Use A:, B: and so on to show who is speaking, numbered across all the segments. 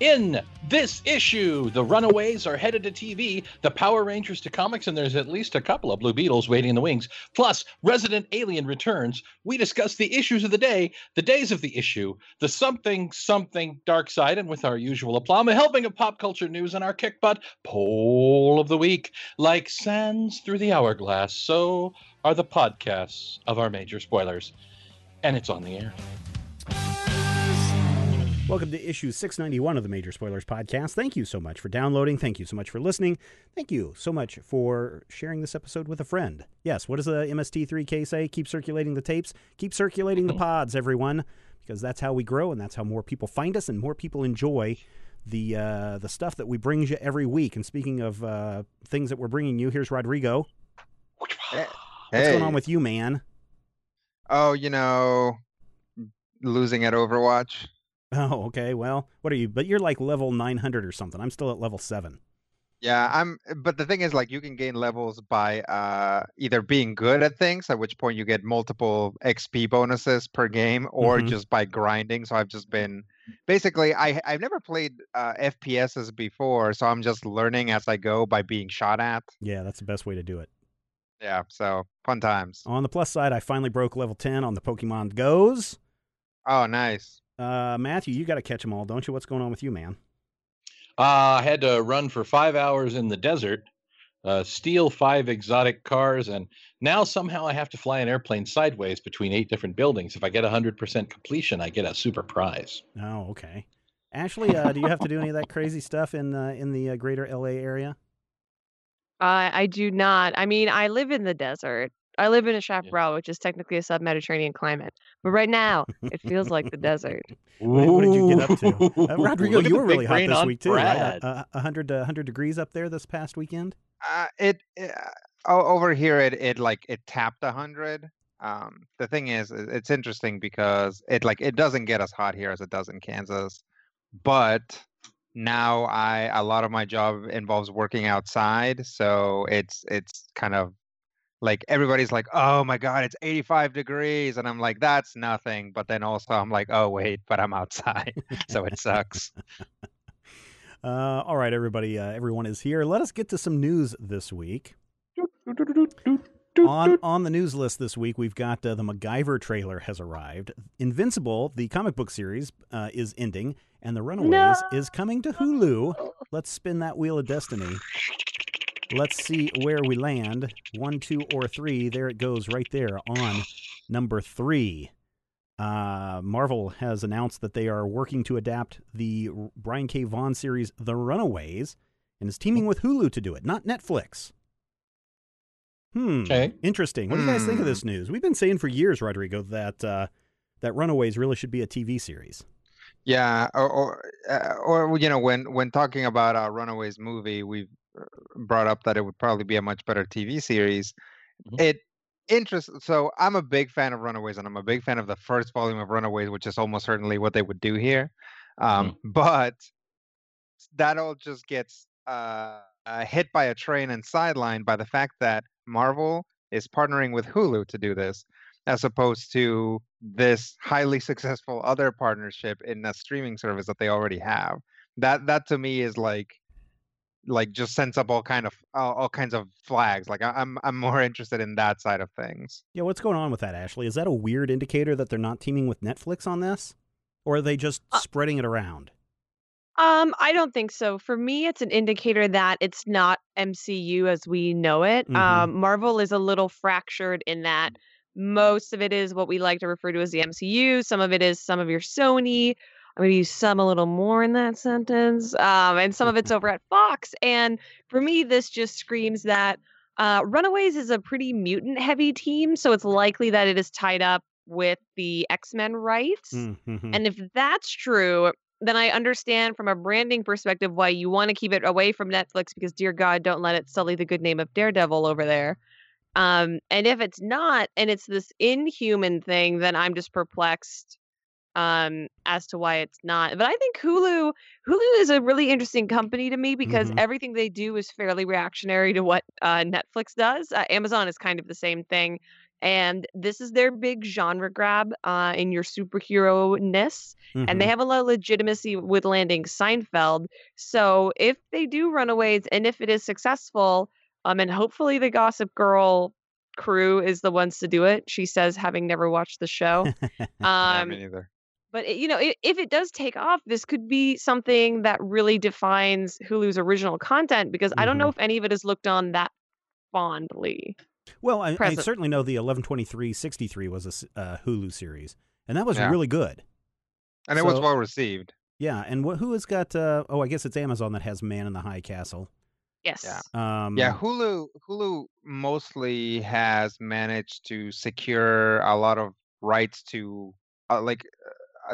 A: In this issue, the Runaways are headed to TV, the Power Rangers to comics, and there's at least a couple of Blue Beetles waiting in the wings. Plus, Resident Alien returns. We discuss the issues of the day, the days of the issue, the something something dark side, and with our usual aplomb, a helping of pop culture news and our kick butt poll of the week. Like sands through the hourglass, so are the podcasts of our major spoilers. And it's on the air.
B: Welcome to issue 691 of the Major Spoilers Podcast. Thank you so much for downloading. Thank you so much for listening. Thank you so much for sharing this episode with a friend. Yes, what does the MST3K say? Keep circulating the tapes, keep circulating the pods, everyone, because that's how we grow and that's how more people find us and more people enjoy the uh, the stuff that we bring you every week. And speaking of uh, things that we're bringing you, here's Rodrigo.
C: Hey.
B: What's going on with you, man?
C: Oh, you know, losing at Overwatch.
B: Oh, okay. Well, what are you? But you're like level 900 or something. I'm still at level 7.
C: Yeah, I'm but the thing is like you can gain levels by uh either being good at things, at which point you get multiple XP bonuses per game, or
B: Mhm.
C: just by grinding. So I've just been basically I I've never played uh FPSs before, so I'm just learning as I go by being shot at.
B: Yeah, that's the best way to do it.
C: Yeah, so fun times.
B: On the plus side, I finally broke level 10 on the Pokemon Goes.
C: Oh, nice.
B: Uh, Matthew, you got to catch them all, don't you? What's going on with you, man?
A: Uh, I had to run for five hours in the desert, uh, steal five exotic cars, and now somehow I have to fly an airplane sideways between eight different buildings. If I get 100% completion, I get a super prize.
B: Oh, okay. Ashley, uh, do you have to do any of that crazy stuff in uh, in the uh, greater LA area?
D: Uh, I do not. I mean, I live in the desert. I live in a chaparral, which is technically a sub-Mediterranean climate. But right now, it feels like the desert.
B: What, what did you get up to? Uh, Rodrigo, you were really hot this week too, right?
A: Brad.
B: Uh, uh, 100 uh, 100 degrees up there this past weekend.
C: Uh, it, uh, o- over here it it like it tapped a hundred. Um, the thing is, it's interesting because it like it doesn't get as hot here as it does in Kansas, but now I a lot of my job involves working outside, so it's it's kind of like everybody's like, oh my god, it's 85 degrees, and I'm like, that's nothing. But then also I'm like, oh wait, but I'm outside, so it sucks.
B: Uh, all right, everybody, uh, everyone is here. Let us get to some news this week. on on the news list this week, we've got uh, the MacGyver trailer has arrived. Invincible, the comic book series, uh, is ending, and The Runaways is coming to Hulu. Let's spin that wheel of destiny. Let's see where we land. One, two, or three. There it goes, right there on number three. Uh, Marvel has announced that they are working to adapt the Brian K. Vaughan series, The Runaways, and is teaming with Hulu to do it, not Netflix. Hmm.
A: Okay.
B: Interesting. What do you guys think of this news? We've been saying for years, Rodrigo, that uh, that Runaways really should be a TV series.
C: Yeah, or or, uh, or you know, when when talking about a Runaways movie, we've brought up that it would probably be a much better TV series.
A: Mhm.
C: It interest. So I'm a big fan of Runaways, and I'm a big fan of the first volume of Runaways, which is almost certainly what they would do here. Um, But that all just gets uh, uh, hit by a train and sidelined by the fact that Marvel is partnering with Hulu to do this, as opposed to this highly successful other partnership in a streaming service that they already have. That that to me is like like just sends up all kind of all, all kinds of flags. Like I, I'm I'm more interested in that side of things.
B: Yeah, what's going on with that, Ashley? Is that a weird indicator that they're not teaming with Netflix on this, or are they just
D: Uh,
B: spreading it around?
D: Um, I don't think so. For me, it's an indicator that it's not MCU as we know it.
B: Mhm.
D: Um, Marvel is a little fractured in that most of it is what we like to refer to as the MCU. Some of it is some of your Sony. I'm going to use some a little more in that sentence. Um, and some of it's over at Fox. And for me, this just screams that uh, Runaways is a pretty mutant heavy team. So it's likely that it is tied up with the X Men rights.
B: Mhm.
D: And if that's true, then I understand from a branding perspective why you want to keep it away from Netflix because, dear God, don't let it sully the good name of Daredevil over there. Um, and if it's not, and it's this inhuman thing, then I'm just perplexed um as to why it's not. But I think Hulu Hulu is a really interesting company to me because
B: Mhm.
D: everything they do is fairly reactionary to what uh, Netflix does. Uh, Amazon is kind of the same thing. And this is their big genre grab uh, in your superhero ness and they
B: Mhm.
D: have a lot of legitimacy with landing Seinfeld. So if they do Runaways and if it is successful, um, and hopefully the Gossip Girl crew is the ones to do it. She says, having never watched the show.
C: yeah,
D: Um,
C: me neither.
D: But it, you know, i if it does take off, this could be something that really defines Hulu's original content because I don't know if any of it is looked on that fondly.
B: Well, I, I certainly know the 112363 was a uh, Hulu series, and that was
C: Yeah.
B: really good.
C: And it was well received.
B: Yeah, and wh- who has got? Uh, oh, I guess it's Amazon that has Man in the High Castle.
D: Yes. Yeah.
B: Um,
C: Yeah, Hulu Hulu mostly has managed to secure a lot of rights to uh, like uh,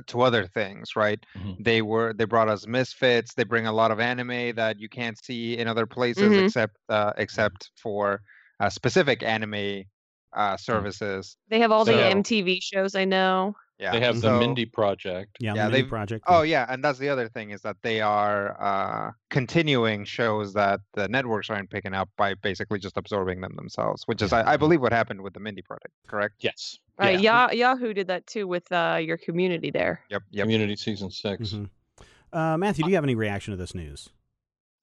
C: to other things, right?
A: Mhm.
C: They were they brought us Misfits. They bring a lot of anime that you can't see in other places
D: Mhm.
C: except uh, except for uh, specific anime uh, services.
D: They have all the MTV shows I know.
C: Yeah,
A: They have the
C: so-
A: Mindy Project.
B: yeah,
C: Yeah,
B: the Mini
C: they've-
B: project.
C: Oh yeah, and that's the other thing is that they are uh, continuing shows that the networks aren't picking up by basically just absorbing them themselves, which is I, I believe what happened with the Mindy Project. Correct?
A: Yes.
D: Right.
A: Yeah.
D: Ya- Yahoo did that too with uh, your community there.
C: Yep. Yep.
A: Community season 6
B: Mhm. Uh, Matthew, do you have any reaction to this news?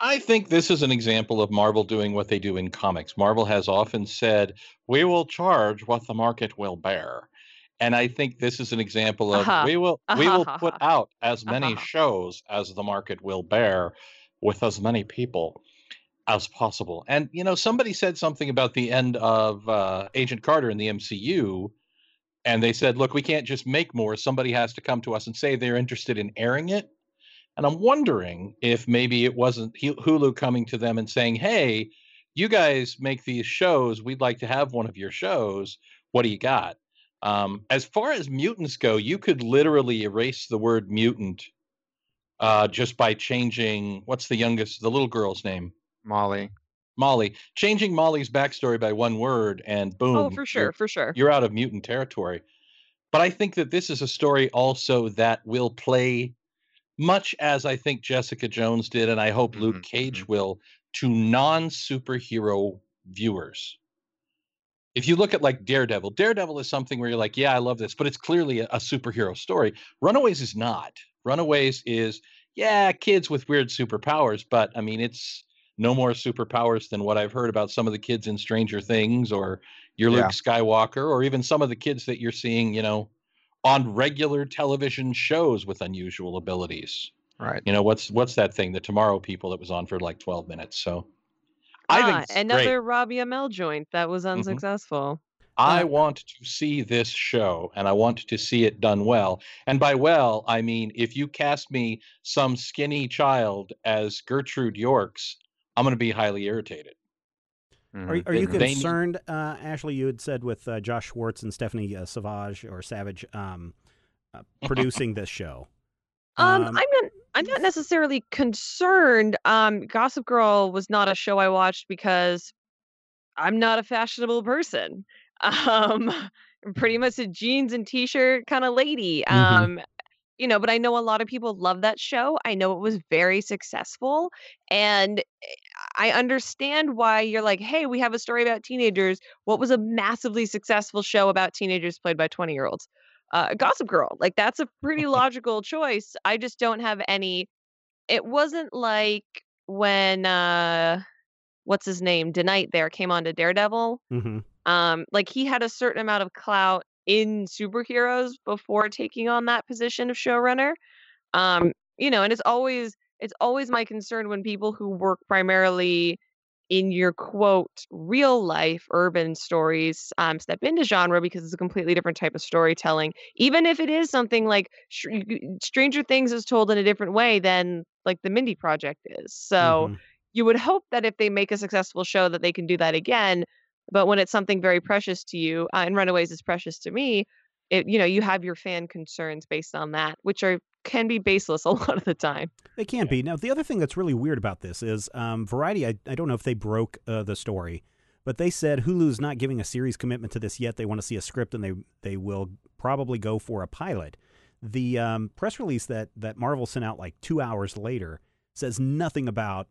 A: I think this is an example of Marvel doing what they do in comics. Marvel has often said, "We will charge what the market will bear." And I think this is an example of
D: Uh-huh.
A: we will we will
D: Uh-huh.
A: put out as many
D: Uh-huh.
A: shows as the market will bear with as many people as possible. And you know, somebody said something about the end of uh, Agent Carter in the MCU, and they said, "Look, we can't just make more. Somebody has to come to us and say they're interested in airing it." And I'm wondering if maybe it wasn't Hulu coming to them and saying, "Hey, you guys make these shows. We'd like to have one of your shows. What do you got?" Um, as far as mutants go, you could literally erase the word mutant uh, just by changing what's the youngest, the little girl's name,
C: Molly.
A: Molly. Changing Molly's backstory by one word, and boom,
D: oh, for sure, for sure.
A: you're out of mutant territory. But I think that this is a story also that will play much as I think Jessica Jones did, and I hope Luke
C: Mhm,
A: Cage will, to non superhero viewers. If you look at like Daredevil, Daredevil is something where you're like, yeah, I love this, but it's clearly a, a superhero story. Runaways is not. Runaways is, yeah, kids with weird superpowers, but I mean, it's no more superpowers than what I've heard about some of the kids in Stranger Things or your Luke
C: Yeah.
A: Skywalker or even some of the kids that you're seeing, you know, on regular television shows with unusual abilities.
C: Right.
A: You know, what's what's that thing, the Tomorrow People that was on for like 12 minutes. So
D: Ah,
A: it's
D: another
A: great.
D: Robbie Amell joint that was
A: Mm-hmm.
D: unsuccessful.
A: I
B: Uh,
A: want to see this show and I want to see it done well. And by well, I mean if you cast me some skinny child as Gertrude Yorkes, I'm going to be highly irritated.
B: Are,
C: Mhm.
B: are you
A: They need-
B: concerned, uh, Ashley? You had said with uh, Josh Schwartz and Stephanie uh, Savage or Savage um, uh, producing this show.
D: Um,
B: Um,
D: I'm not. I'm not necessarily concerned. Um, Gossip Girl was not a show I watched because I'm not a fashionable person. Um, I'm pretty much a jeans and t-shirt kind of lady.
B: Mhm.
D: Um, you know, but I know a lot of people love that show. I know it was very successful, and eh, I understand why you're like, "Hey, we have a story about teenagers." What was a massively successful show about teenagers played by 20 year olds? Uh, Gossip Girl. Like that's a pretty logical choice. I just don't have any. It wasn't like when uh, what's his name, DeKnight there came on to Daredevil.
B: hmm
D: Um, like he had a certain amount of clout in superheroes before taking on that position of showrunner. Um, you know, and it's always it's always my concern when people who work primarily in your quote real life urban stories um, step into genre because it's a completely different type of storytelling even if it is something like Sh- stranger things is told in a different way than like the mindy project is so
B: Mhm.
D: you would hope that if they make a successful show that they can do that again but when it's something very precious to you uh, and runaways is precious to me it you know you have your fan concerns based on that which are can be baseless a lot of the time
B: They can be. Now, the other thing that's really weird about this is um, Variety, I, I don't know if they broke uh, the story, But they said Hulu's not giving a series commitment to this yet. They want to see a script, and they they will probably go for a pilot. The um, press release that that Marvel sent out like two hours later says nothing about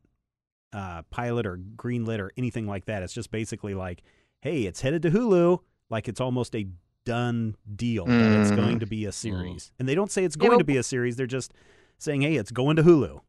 B: uh, pilot or greenlit or anything like that. It's just basically like, hey, it's headed to Hulu. Like it's almost a done deal that it's
C: Mm.
B: going to be a series. And they don't say it's
D: Yeah,
B: going to be a series. They're just saying, hey, it's going to Hulu.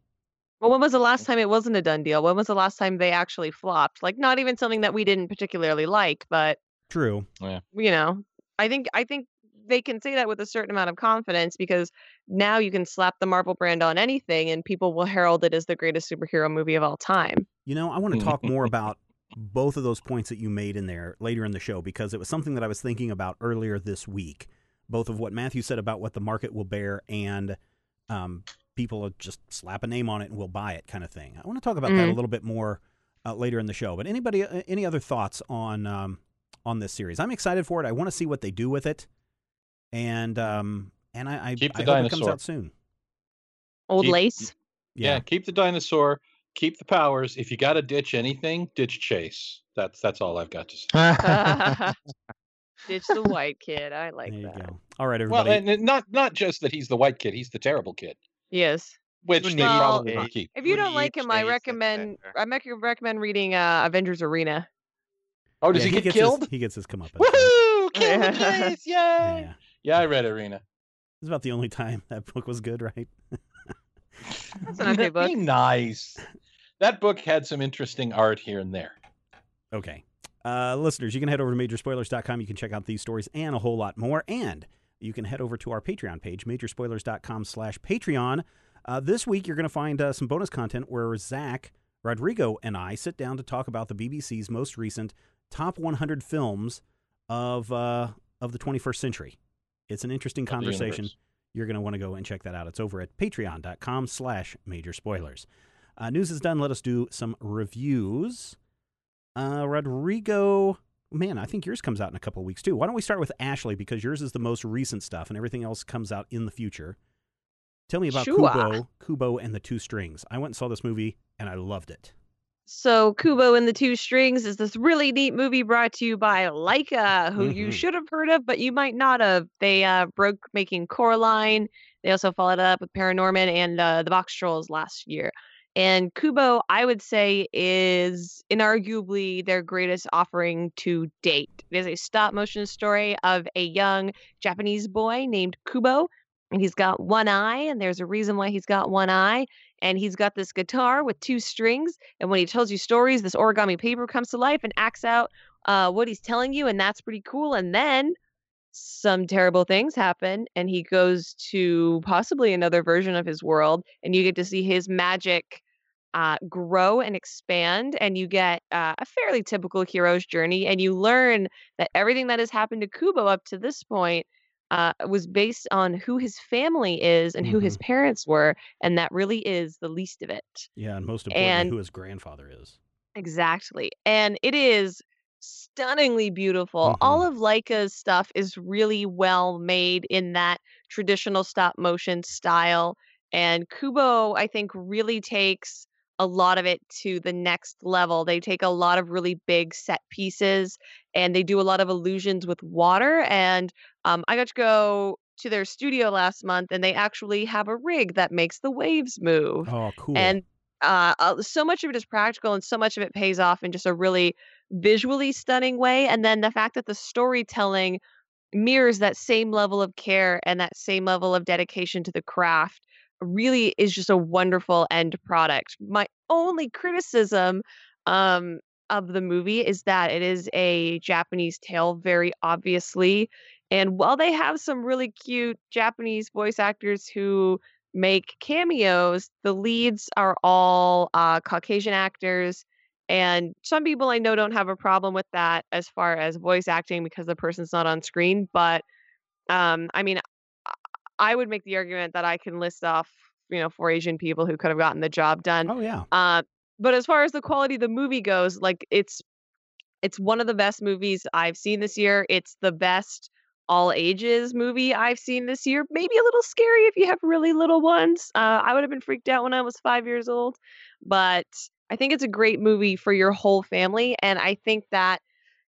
D: Well, when was the last time it wasn't a done deal? When was the last time they actually flopped? Like, not even something that we didn't particularly like, but
B: True.
D: you know, I think I think they can say that with a certain amount of confidence because now you can slap the Marvel brand on anything and people will herald it as the greatest superhero movie of all time.
B: You know, I want to talk more about both of those points that you made in there later in the show because it was something that I was thinking about earlier this week. Both of what Matthew said about what the market will bear and um, people just slap a name on it and we'll buy it kind of thing. I want to talk about that a
D: Mhm.
B: little bit more uh, later in the show. But anybody, uh, any other thoughts on um, on this series? I'm excited for it. I want to see what they do with it, and um, and I, I,
A: Keep the
B: I hope it comes out soon.
D: Old
A: Keep-
D: lace.
A: Yeah. keep the dinosaur, keep the powers. If you got to ditch anything, ditch Chase. That's that's all I've got to say.
D: Ditch the white kid. I like
B: there you
D: that.
B: go. All right,
A: Well,
B: everybody.
A: and and not not just that he's the white kid, he's the terrible kid,
D: Yes.
A: which
C: Who
A: they probably
D: Well,
A: keep.
D: If you don't like him, I recommend? I make recommend reading uh, Avengers Arena.
A: Oh, does
B: Yeah,
A: he get killed?
B: His, he gets his comeuppance.
A: Woohoo! Kill the Chase! Yay!
B: Yeah.
A: Yeah, I read Arena.
B: It's about the only time that book was good, right?
D: That's an okay book.
A: Be nice. That book had some interesting art here and there.
B: Okay. Uh, listeners, you can head over to majorspoilers.com. You can check out these stories and a whole lot more. And you can head over to our Patreon page, majorspoilers.com slash Patreon. Uh, this week, you're going to find uh, some bonus content where Zach, Rodrigo, and I sit down to talk about the BBC's most recent top 100 films of, uh, of the 21st century. It's an interesting
A: of the
B: conversation. You're going to want to go and check that out. It's over at patreon.com slash major spoilers. Uh, news is done. Let us do some reviews. Uh, Rodrigo, man, I think yours comes out in a couple of weeks too. Why don't we start with Ashley because yours is the most recent stuff and everything else comes out in the future. Tell me about
D: Sure.
B: Kubo, Kubo and the Two Strings. I went and saw this movie and I loved it.
D: So Kubo and the Two Strings is this really neat movie brought to you by Laika, who you
B: Mhm.
D: should have heard of, but you might not have. They uh, broke making Coraline. They also followed up with Paranorman and uh, the Boxtrolls last year. And Kubo, I would say, is inarguably their greatest offering to date. It is a stop motion story of a young Japanese boy named Kubo, and he's got one eye, and there's a reason why he's got one eye. And he's got this guitar with two strings, and when he tells you stories, this origami paper comes to life and acts out uh, what he's telling you, and that's pretty cool. And then some terrible things happen, and he goes to possibly another version of his world, and you get to see his magic uh, grow and expand, and you get uh, a fairly typical hero's journey, and you learn that everything that has happened to Kubo up to this point. Uh, was based on who his family is and who his parents were, and that really is the least of it.
B: Yeah, and most importantly,
D: And-
B: who his grandfather is.
D: Exactly. And it is stunningly beautiful. All of Laika's stuff is really well made in that traditional stop motion style. And Kubo, I think, really takes a lot of it to the next level. They take a lot of really big set pieces and they do a lot of illusions with water. And um, I got to go to their studio last month and they actually have a rig that makes the waves move.
B: Oh, cool.
D: and uh, uh, so much of it is practical and so much of it pays off in just a really visually stunning way. And then the fact that the storytelling mirrors that same level of care and that same level of dedication to the craft really is just a wonderful end product. My only criticism um, of the movie is that it is a japanese tale very obviously and while they have some really cute japanese voice actors who make cameos, the leads are all uh, Caucasian actors. And some people I know don't have a problem with that as far as voice acting because the person's not on screen. But um, I mean, I- would make the argument that I can list off, you know, four Asian people who could have gotten the job done.
B: oh, yeah.
D: Uh, but as far as the quality of the movie goes, like it's it's one of the best movies I've seen this year. It's the best all ages movie I've seen this year. Maybe a little scary if you have really little ones. Uh, I would have been freaked out when I was five years old, but I think it's a great movie for your whole family. And I think that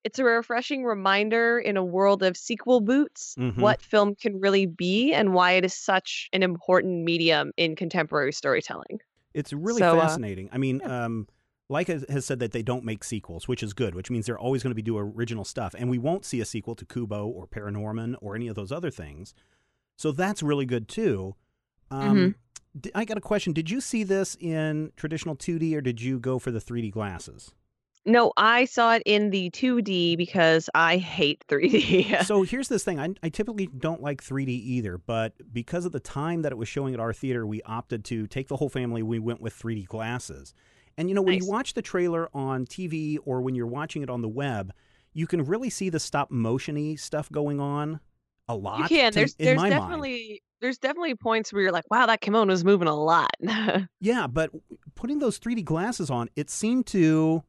D: it's a refreshing reminder in a world of sequel boots
B: Mhm.
D: what film can really be and why it is such an important medium in contemporary storytelling.
B: It's really
D: So, uh,
B: fascinating. I mean, um, Laika has- said that they don't make sequels, which is good, which means they're always going to be do original stuff, and we won't see a sequel to Kubo or Paranorman or any of those other things. So that's really good too. Um,
D: Mm-hmm.
B: I got a question. Did you see this in traditional 2D or did you go for the 3D glasses?
D: No, I saw it in the 2D because I hate 3D.
B: so here's this thing. I, I typically don't like 3D either, but because of the time that it was showing at our theater, we opted to take the whole family. We went with 3D glasses. And you know, when
D: Nice.
B: you watch the trailer on TV or when you're watching it on the web, you can really see the stop motiony stuff going on a lot.
D: you can.
B: to-
D: There's there's
B: my mind.
D: definitely there's definitely points where you're like, wow, that kimono is moving a lot.
B: Yeah, but putting those 3D glasses on, it seemed to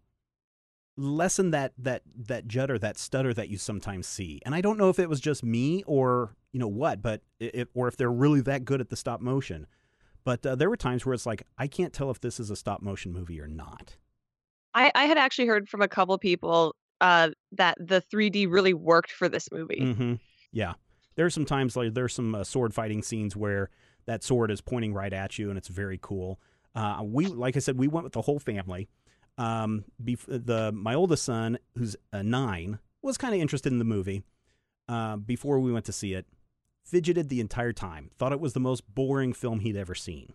B: lessen that that that judder, that stutter that you sometimes see. And I don't know if it was just me or you know what, but it, or if they're really that good at the stop motion. But uh, there were times where it's like I can't tell if this is a stop motion movie or not.
D: I, I had actually heard from a couple people uh, that the 3D really worked for this movie.
B: hmm Yeah, there's some times like there's some uh, sword fighting scenes where that sword is pointing right at you, and it's very cool. Uh, we, like I said, we went with the whole family. Um, bef- the my oldest son, who's uh, nine, was kind of interested in the movie. Uh, before we went to see it, fidgeted the entire time. Thought it was the most boring film he'd ever seen.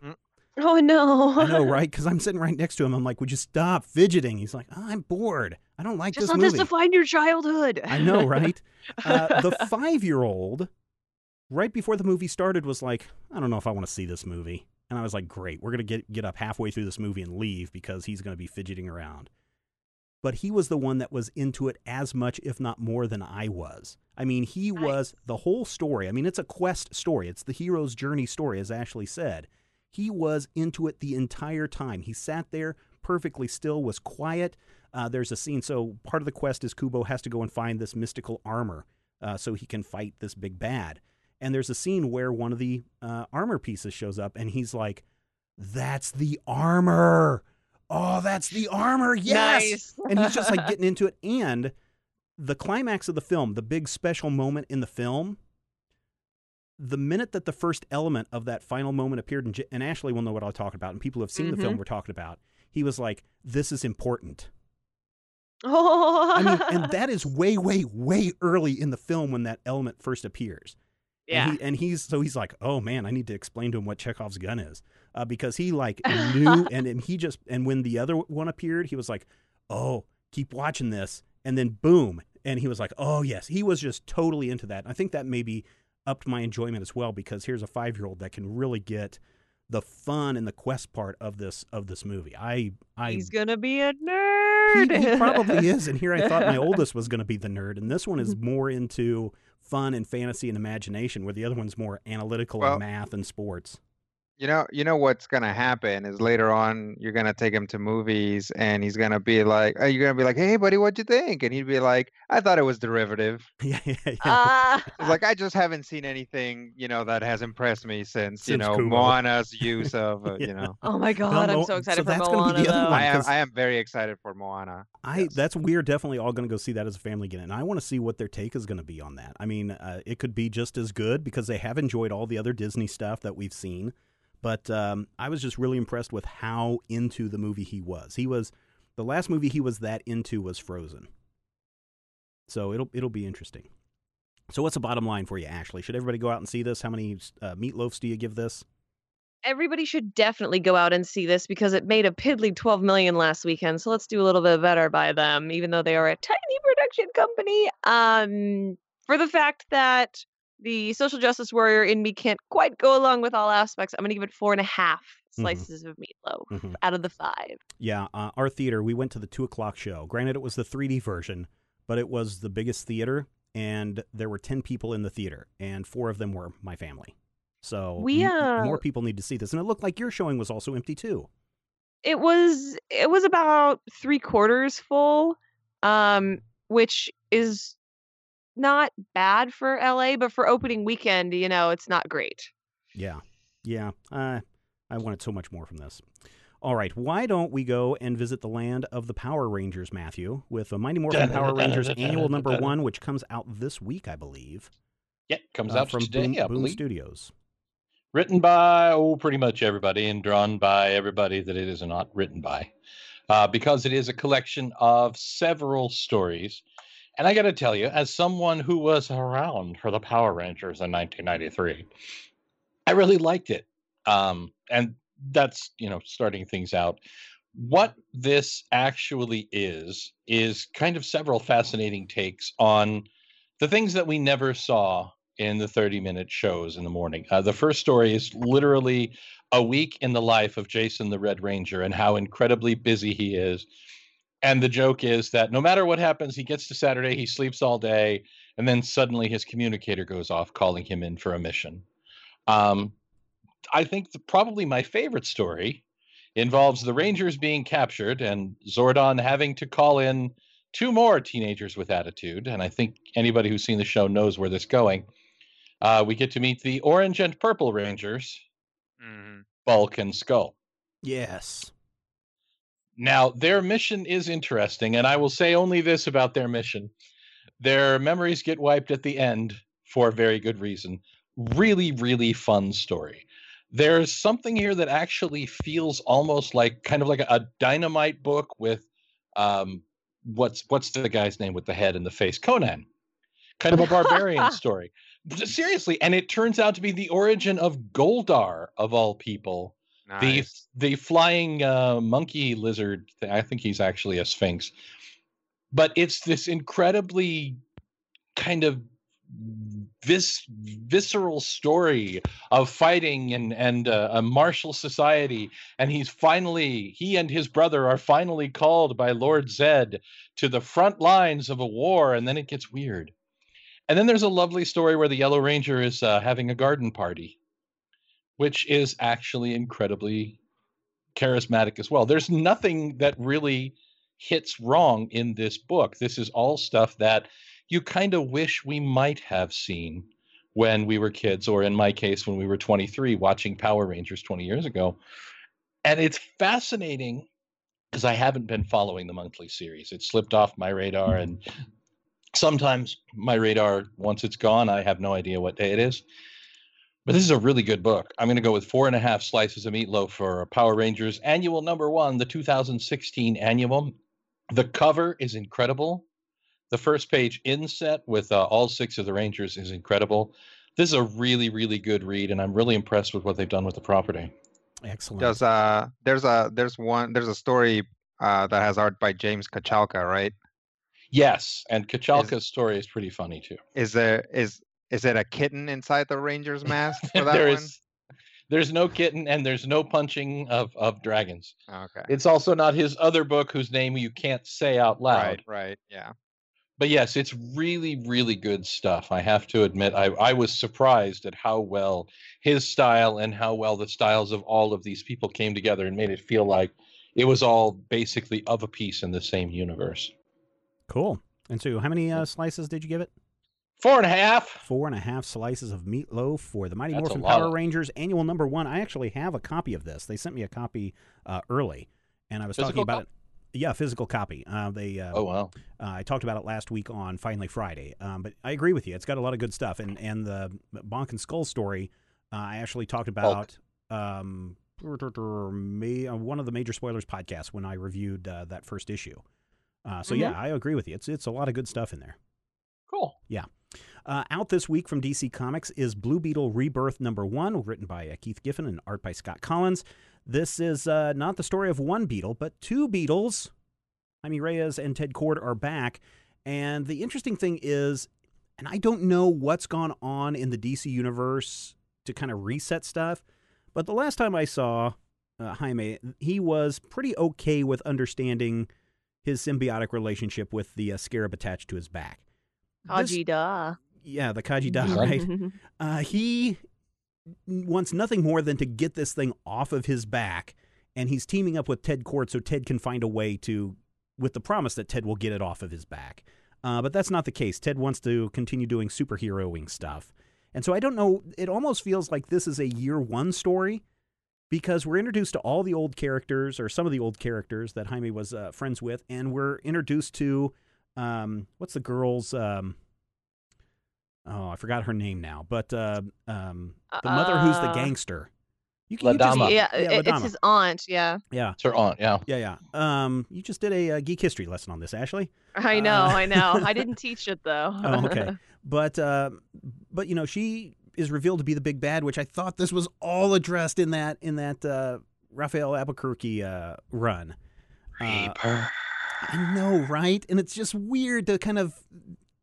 D: Oh no!
B: I know, right? Because I'm sitting right next to him. I'm like, "Would you stop fidgeting?" He's like, oh, "I'm bored. I don't like
D: Just
B: this movie."
D: this define your childhood.
B: I know, right? uh, the five year old, right before the movie started, was like, I don't know if I want to see this movie. And I was like, great, we're going to get, get up halfway through this movie and leave because he's going to be fidgeting around. But he was the one that was into it as much, if not more, than I was. I mean, he was the whole story. I mean, it's a quest story, it's the hero's journey story, as Ashley said. He was into it the entire time. He sat there perfectly still, was quiet. Uh, there's a scene. So part of the quest is Kubo has to go and find this mystical armor uh, so he can fight this big bad. And there's a scene where one of the uh, armor pieces shows up, and he's like, "That's the armor! Oh, that's the armor! Yes!"
D: Nice.
B: and he's just like getting into it. And the climax of the film, the big special moment in the film, the minute that the first element of that final moment appeared, and, J- and Ashley will know what I'll talk about, and people who have seen the film mm-hmm. were talking about. He was like, "This is important."
D: oh,
B: I mean, and that is way, way, way early in the film when that element first appears.
D: yeah.
B: And, he, and he's so he's like, oh man, I need to explain to him what Chekhov's gun is, uh, because he like knew, and, and he just and when the other one appeared, he was like, oh, keep watching this, and then boom, and he was like, oh yes, he was just totally into that. I think that maybe upped my enjoyment as well because here's a five year old that can really get the fun and the quest part of this of this movie. I I
D: He's gonna be a
B: he,
D: nerd.
B: he probably is. And here I thought my oldest was going to be the nerd, and this one is more into fun and fantasy and imagination, where the other one's more analytical
C: Well-
B: and math and sports.
C: You know, you know what's gonna happen is later on you're gonna take him to movies and he's gonna be like, oh, you're gonna be like, hey buddy, what'd you think? And he'd be like, I thought it was derivative.
B: yeah, yeah, yeah.
D: Ah.
C: It's like I just haven't seen anything, you know, that has impressed me since, you know,
B: Kubo.
C: Moana's use of, uh,
B: Yeah.
C: you know.
D: oh my god, I'm
B: Mo-
D: so
B: so
D: excited for
B: that's gonna
D: Moana.
B: be the other one.
C: I am
B: 'cause-
C: I am very excited for Moana.
B: I
C: Yes.
B: that's we're definitely all going to go see that as a family again, and I want to see what their take is going to be on that. I mean, uh, it could be just as good because they have enjoyed all the other Disney stuff that we've seen, but um, I was just really impressed with how into the movie he was. He was the last movie he was that into was Frozen, so it'll it'll be interesting. So, what's the bottom line for you, Ashley? Should everybody go out and see this? How many uh, meatloafs do you give this?
D: Everybody should definitely go out and see this because it made a piddly 12 million last weekend. So let's do a little bit better by them, even though they are a tiny production company. Um, for the fact that the social justice warrior in me can't quite go along with all aspects, I'm gonna give it four and a half
B: Mhm.
D: slices of meatloaf
B: Mhm.
D: out of the five.
B: Yeah, uh, our theater, we went to the two o'clock show. Granted, it was the 3D version, but it was the biggest theater, and there were 10 people in the theater, and four of them were my family. So
D: We,
B: m-
D: uh,
B: more people need to see this. And it looked like your showing was also empty too.
D: It was it was about three quarters full, um, which is not bad for LA, but for opening weekend, you know, it's not great.
B: Yeah, yeah. Uh, I wanted so much more from this. All right, why don't we go and visit the land of the Power Rangers, Matthew, with a Mighty Morphin Power Rangers annual number one, which comes out this week, I believe.
A: Yeah, comes
B: uh,
A: out
B: from
A: today,
B: Boom,
A: I
B: Boom. Studios.
A: Written by oh, pretty much everybody, and drawn by everybody that it is not written by, uh, because it is a collection of several stories. And I got to tell you, as someone who was around for the Power Rangers in 1993, I really liked it. Um, and that's you know starting things out. What this actually is is kind of several fascinating takes on the things that we never saw in the 30 minute shows in the morning. Uh, the first story is literally a week in the life of Jason the Red Ranger and how incredibly busy he is. And the joke is that no matter what happens, he gets to Saturday, he sleeps all day, and then suddenly his communicator goes off calling him in for a mission. Um, I think the, probably my favorite story involves the Rangers being captured and Zordon having to call in two more teenagers with attitude. And I think anybody who's seen the show knows where this going. Uh, we get to meet the Orange and Purple Rangers,
C: Mhm.
A: Bulk and Skull.
B: Yes.
A: Now, their mission is interesting, and I will say only this about their mission. Their memories get wiped at the end for a very good reason. Really, really fun story. There's something here that actually feels almost like kind of like a, a dynamite book with um what's what's the guy's name with the head and the face? Conan. Kind of a barbarian story. Seriously, and it turns out to be the origin of Goldar of all people
C: Nice.
A: the flying uh, monkey lizard thing, i think he's actually a sphinx. But it's this incredibly kind of vis- visceral story of fighting and and uh, a martial society. And he's finally he and his brother are finally called by lord zed to the front lines of a war and then it gets weird. And then there's a lovely story where the yellow ranger is uh, having a garden party which is actually incredibly charismatic as well. There's nothing that really hits wrong in this book. This is all stuff that you kind of wish we might have seen when we were kids, or in my case, when we were 23 watching Power Rangers 20 years ago. And it's fascinating because I haven't been following the monthly series. It slipped off my radar, and sometimes my radar, once it's gone, I have no idea what day it is. But this is a really good book. I'm going to go with four and a half slices of meatloaf for Power Rangers Annual Number One, the 2016 annual. The cover is incredible. The first page inset with uh, all six of the Rangers is incredible. This is a really, really good read, and I'm really impressed with what they've done with the property.
B: Excellent.
C: Does uh there's a there's one there's a story uh that has art by James Kochalka, right?
A: Yes, and Kochalka's story is pretty funny too.
C: Is there is is it a kitten inside the Rangers mask for that
A: There
C: one?
A: is- there's no kitten and there's no punching of, of dragons.
C: Okay.
A: It's also not his other book whose name you can't say out loud.
C: Right, right, yeah.
A: but yes, it's really, really good stuff. I have to admit, I, I was surprised at how well his style and how well the styles of all of these people came together and made it feel like it was all basically of a piece in the same universe.
B: Cool. And so, how many uh, slices did you give it?
A: Four and a half.
B: Four and a half slices of meatloaf for the Mighty
A: That's
B: Morphin Power Rangers annual number one. I actually have a copy of this. They sent me a copy uh, early, and I was talking about
A: copy?
B: it. Yeah, physical copy. Uh, they uh,
A: Oh wow.
B: Uh, I talked about it last week on Finally Friday, um, but I agree with you. It's got a lot of good stuff, and and the Bulk and Skull story. Uh, I actually talked about um, one of the major spoilers podcasts when I reviewed uh, that first issue. Uh, so yeah, I agree with you. It's it's a lot of good stuff in there.
A: Cool.
B: Uh, out this week from DC Comics is Blue Beetle Rebirth number one, written by uh, Keith Giffen and art by Scott Kolins. This is uh, not the story of one beetle, but two beetles. Jaime Reyes and Ted Kord are back. And the interesting thing is, and I don't know what's gone on in the DC universe to kind of reset stuff, but the last time I saw uh, Jaime, he was pretty okay with understanding his symbiotic relationship with the uh, scarab attached to his back. This-. Yeah, the Khaji Da, right? Uh, he wants nothing more than to get this thing off of his back, and he's teaming up with Ted Kord so Ted can find a way to, with the promise that Ted will get it off of his back. Uh, but that's not the case. Ted wants to continue doing superheroing stuff. And so I don't know, it almost feels like this is a year one story because we're introduced to all the old characters or some of the old characters that Jaime was uh, friends with, and we're introduced to um, what's the girl's um, oh I forgot her name now, but uh, um, the mother who's the
D: Uh,
B: gangster. You
A: La
B: you just-
D: Yeah,
B: yeah,
D: it-
B: La
D: it's his aunt. Yeah,
B: yeah,
A: It's her aunt. Yeah.
B: yeah, yeah. Um, you just did a, uh geek history lesson on this, Ashley.
D: I know,
B: Uh,
D: I know. I didn't teach it though.
B: Oh, okay. But uh, but you know, she is revealed to be the big bad, which I thought this was all addressed in that in that uh, Rafael Albuquerque uh, run. Uh, I know, right? And it's just weird to kind of.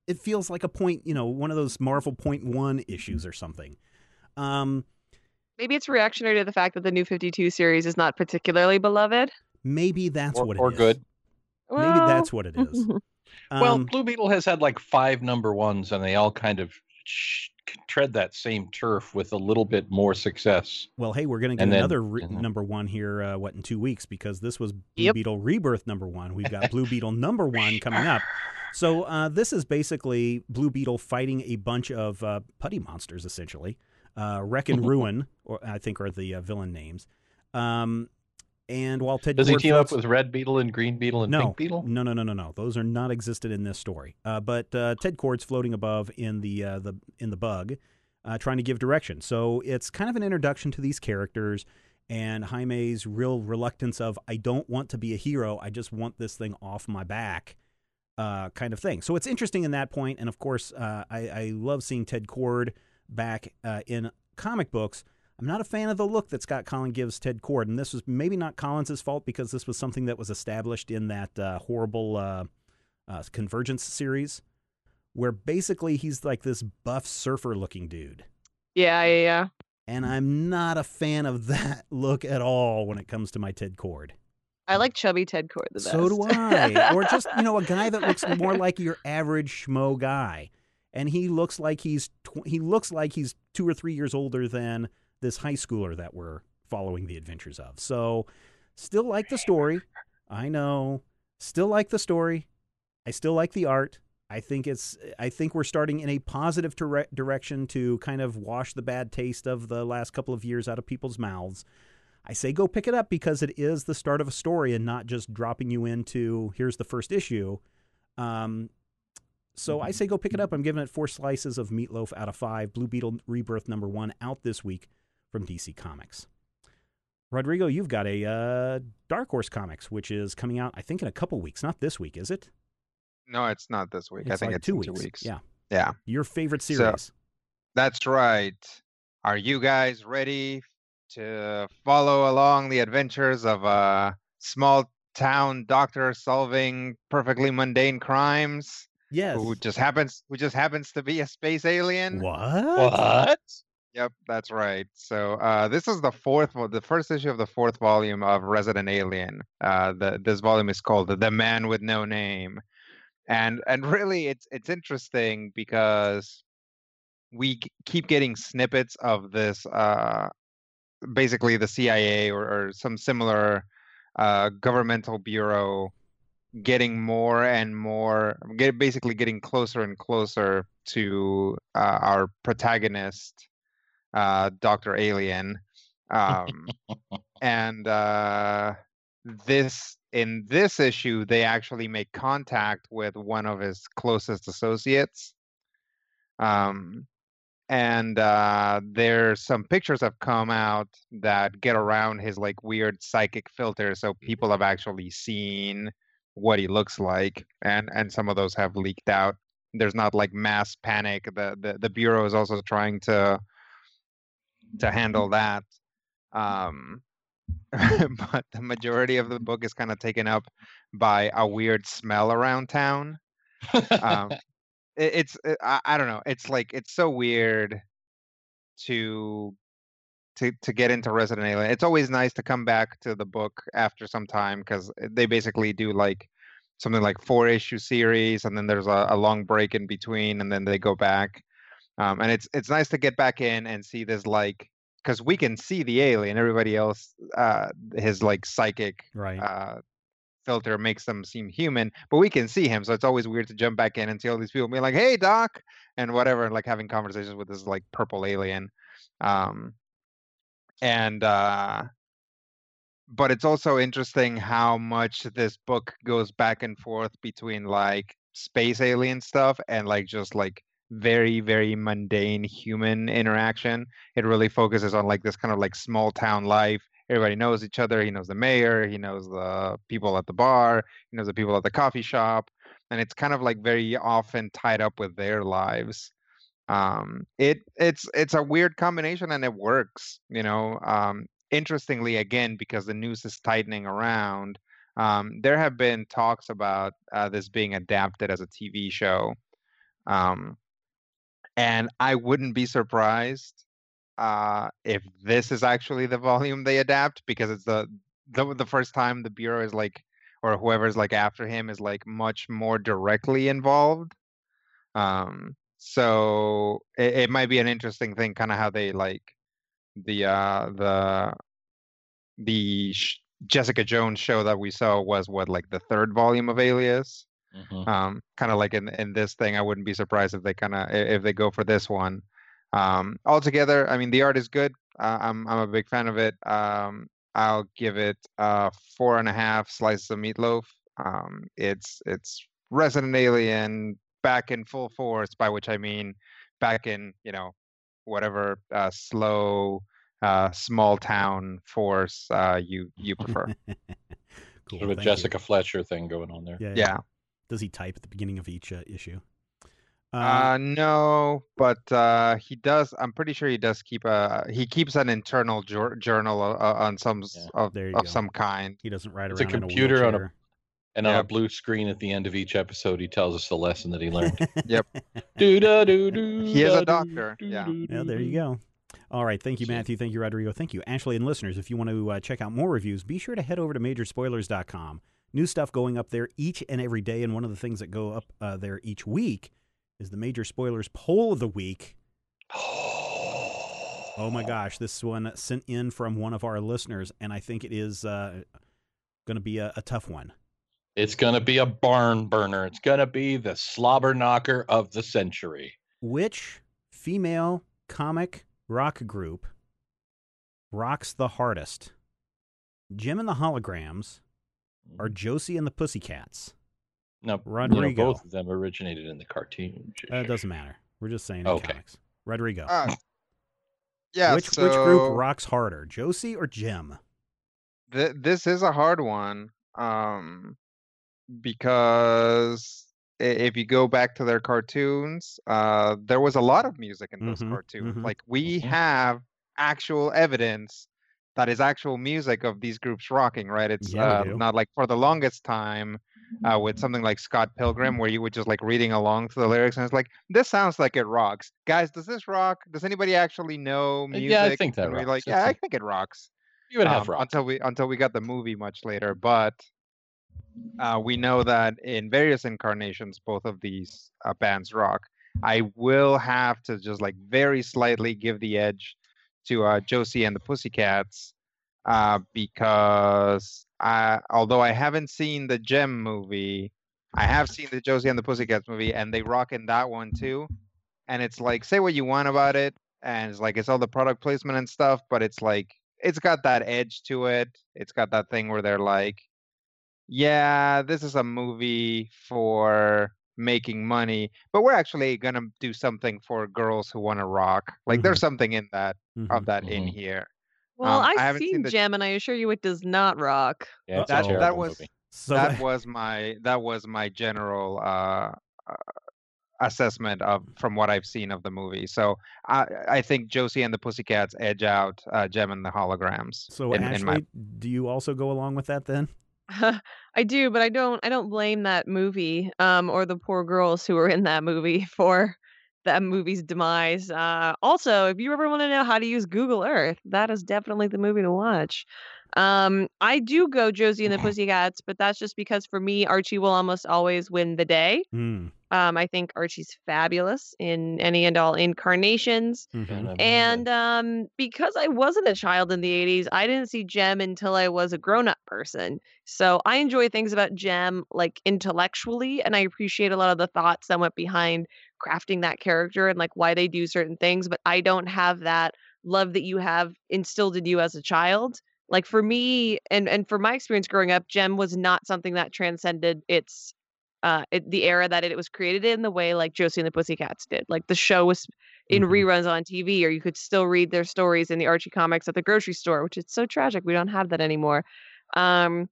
B: It feels like a point, you know, one of those Marvel Point One issues or something. Um,
D: Maybe it's reactionary to the fact that the New Fifty Two series is not particularly beloved.
B: maybe that's
A: or,
B: what it
A: or
B: is.
A: good.
B: Maybe
D: Well,
B: that's what it is.
A: well,
B: Um,
A: Blue Beetle has had like five number ones, and they all kind of sh- tread that same turf with a little bit more success.
B: Well, hey, we're going to get
A: And then-
B: another re-
A: and then-
B: number one here, uh, what, in two weeks, because this was Blue
D: Yep.
B: Beetle Rebirth number one. We've got Blue Beetle number one coming up. So uh, this is basically Blue Beetle fighting a bunch of uh, putty monsters, essentially. Uh, Wreck and Ruin, or I think are the uh, villain names. Um, and while Ted
A: Does he team up with Red Beetle and Green Beetle and
B: no,
A: Pink Beetle?
B: No, no, no, no, no. Those are not existed in this story. Uh, but uh, Ted Kord's floating above in the uh, the in the bug, uh, trying to give direction. So it's kind of an introduction to these characters and Jaime's real reluctance of I don't want to be a hero. I just want this thing off my back, uh, kind of thing. So it's interesting in that point. And of course, uh, I, I love seeing Ted Kord back uh, in comic books. I'm not a fan of the look that Scott Kolins gives Ted Kord, and this was maybe not Kolins' fault because this was something that was established in that uh, horrible uh, uh, Convergence series, where basically he's like this buff surfer-looking dude,
D: Yeah, yeah, yeah.
B: and I'm not a fan of that look at all when it comes to my Ted Cord.
D: I like chubby Ted Kord the best.
B: So do I, or just you know a guy that looks more like your average schmo guy, and he looks like he's tw- he looks like he's two or three years older than this high schooler that we're following the adventures of. So, still like the story. I know. Still like the story. I still like the art. I think it's. I think we're starting in a positive dire- direction to kind of wash the bad taste of the last couple of years out of people's mouths. I say go pick it up because it is the start of a story and not just dropping you into here's the first issue. Um, so I say go pick it up. I'm giving it four slices of meatloaf out of five. Blue Beetle Rebirth number one out this week from DC Comics. Rodrigo, you've got a uh, Dark Horse Comics, which is coming out, I think, in a couple weeks. Not this week, is it?
C: No, it's not this week. I think
B: like
C: it's
B: two weeks.
C: two weeks.
B: Yeah,
C: Yeah,
B: your favorite
C: So-
B: series.
C: that's right. Are you guys ready to follow along the adventures of a small town doctor solving perfectly mundane crimes?
B: yes.
C: Who just happens who just happens to be a space alien?
B: What?
A: What?
C: Yep, that's right. So uh, this is the fourth, vo- the first issue of the fourth volume of Resident Alien. Uh, the this volume is called "The Man with No Name," and and really, it's it's interesting because we keep getting snippets of this, uh, basically the CIA or, or some similar uh, governmental bureau getting more and more, get basically getting closer and closer to uh, our protagonist uh, Doctor Alien, um, and uh, this in this issue they actually make contact with one of his closest associates, um, and uh, there's some pictures have come out that get around his like weird psychic filter, so people have actually seen what he looks like, and and some of those have leaked out. There's not like mass panic. The the, the bureau is also trying to to handle that. Um, but the majority of the book is kind of taken up by a weird smell around town. Um, it, it's it, I, I don't know. It's like it's so weird to to to get into Resident Alien. It's always nice to come back to the book after some time because they basically do like something like four issue series, and then there's a, a long break in between, and then they go back. Um, and it's it's nice to get back in and see this like because we can see the alien, everybody else, uh, his like psychic
B: Right.
C: uh, filter makes them seem human, but we can see him. So it's always weird to jump back in and see all these people being like, "Hey, Doc," and whatever, and like having conversations with this like purple alien. Um, and uh, but it's also interesting how much this book goes back and forth between like space alien stuff and like just like very very mundane human interaction it really focuses on like this kind of like small town life everybody knows each other he knows the mayor he knows the people at the bar he knows the people at the coffee shop and it's kind of like very often tied up with their lives. Um it it's it's a weird combination and it works you know um interestingly again because the news is tightening around um there have been talks about uh, this being adapted as a tv show um and I wouldn't be surprised uh, if this is actually the volume they adapt because it's the, the the first time the bureau is like or whoever's like after him is like much more directly involved. Um, so it, it might be an interesting thing, kind of how they like the uh the the sh- Jessica Jones show that we saw was what like the third volume of Alias.
A: Mhm.
C: Um, kind of like in in this thing, I wouldn't be surprised if they kind of if they go for this one. Um, altogether, I mean, the art is good. Uh, I'm I'm a big fan of it. Um, I'll give it uh four and a half slices of meatloaf. Um, it's it's Resident Alien back in full force, by which I mean back in you know whatever uh, slow uh, small town force uh, you you prefer.
B: cool.
A: Sort of a
B: thank you.
A: Jessica Fletcher thing going on there.
B: Yeah,
C: yeah.
B: Does he type at the beginning of each uh, issue? Uh,
C: Uh, no, but uh, he does. I'm pretty sure he does keep a. He keeps an internal jour- journal uh, uh, on some
A: Yeah.
C: of,
B: There
C: of
B: go.
C: some kind.
B: he doesn't ride
A: It's a
B: around in
A: computer on a-
B: wheelchair.
A: And on a blue screen at the end of each episode, he tells us the lesson that he learned.
C: Yep.
A: Do-da-do-do,
C: He is a doctor, yeah.
B: Yeah, there you go. All right. Thank you, Matthew. Thank you, Rodrigo. Thank you, Ashley, and listeners. If you want to uh, check out more reviews, be sure to head over to majorspoilers.com. New stuff going up there each and every day. And one of the things that go up uh, there each week is the Major Spoilers Poll of the Week. Oh my gosh, this one sent in from one of our listeners, and I think it is uh, going to be a, a tough one.
A: It's going to be a barn burner. It's going to be the slobber knocker of the century.
B: Which female comic rock group rocks the hardest? Jem and the Holograms or Josie and the Pussycats?
A: No, you know, both of them originated in the cartoon.
B: Uh, it doesn't matter. We're just saying
A: Okay.
B: comics. Rodrigo.
C: Uh, yeah.
B: which
C: so
B: which group rocks harder, Josie or Jem?
C: th- this is a hard one. Um, because if you go back to their cartoons, uh, there was a lot of music in those
B: Mhm,
C: cartoons.
B: mhm.
C: Like we
A: Mhm.
C: have actual evidence that is actual music of these groups rocking, right? It's
B: Yeah,
C: uh, not like for the longest time uh, with something like Scott Pilgrim, where you were just like reading along to the lyrics, and it's like this sounds like it rocks. Guys, does this rock? Does anybody actually know music?
A: Yeah, I think that
C: and
A: rocks.
C: like, yeah, I
A: think-
C: it rocks
A: You would have
C: um,
A: rock.
C: until we until we got the movie much later. But uh, we know that in various incarnations, both of these uh, bands rock. I will have to just like very slightly give the edge to uh, Josie and the Pussycats uh, because I, although I haven't seen the Jem movie, I have seen the Josie and the Pussycats movie, and they rock in that one too. And it's like, say what you want about it, and it's like it's all the product placement and stuff, but it's like it's got that edge to it. It's got that thing where they're like, yeah, this is a movie for making money, but we're actually gonna do something for girls who want to rock. Like there's something in that of
B: Mhm.
C: that in
A: Mhm.
C: here.
D: Well,
C: Um, I
D: I've
C: haven't seen
D: seen
C: the-
D: Jem, and I assure you, it does not rock.
A: Yeah, it's a
C: That that was
A: movie.
B: So
C: that was my that was my general uh, uh, assessment of from what I've seen of the movie. So I I think Josie and the Pussycats edge out uh, Jem and the Holograms.
B: so
C: in,
B: Ashley,
C: in my
B: do you also go along with that then?
D: I do, but I don't. I don't blame that movie, um, or the poor girls who were in that movie for that movie's demise. Uh, also, if you ever want to know how to use Google Earth, that is definitely the movie to watch. Um, I do go Josie and the Pussycats, but that's just because for me, Archie will almost always win the day.
B: Hmm.
D: Um, I think Archie's fabulous in any and all incarnations.
B: Mhm.
D: And um, because I wasn't a child in the 80s, I didn't see Jem until I was a grown up person. So I enjoy things about Jem like intellectually, and I appreciate a lot of the thoughts that went behind crafting that character and like why they do certain things. But I don't have that love that you have instilled in you as a child Like for me, and and for my experience growing up, Jem was not something that transcended its uh it, the era that it was created in the way like Josie and the Pussycats did. Like the show was in
B: Mhm.
D: reruns on TV, or you could still read their stories in the Archie comics at the grocery store, which is so tragic. We don't have that anymore. Um,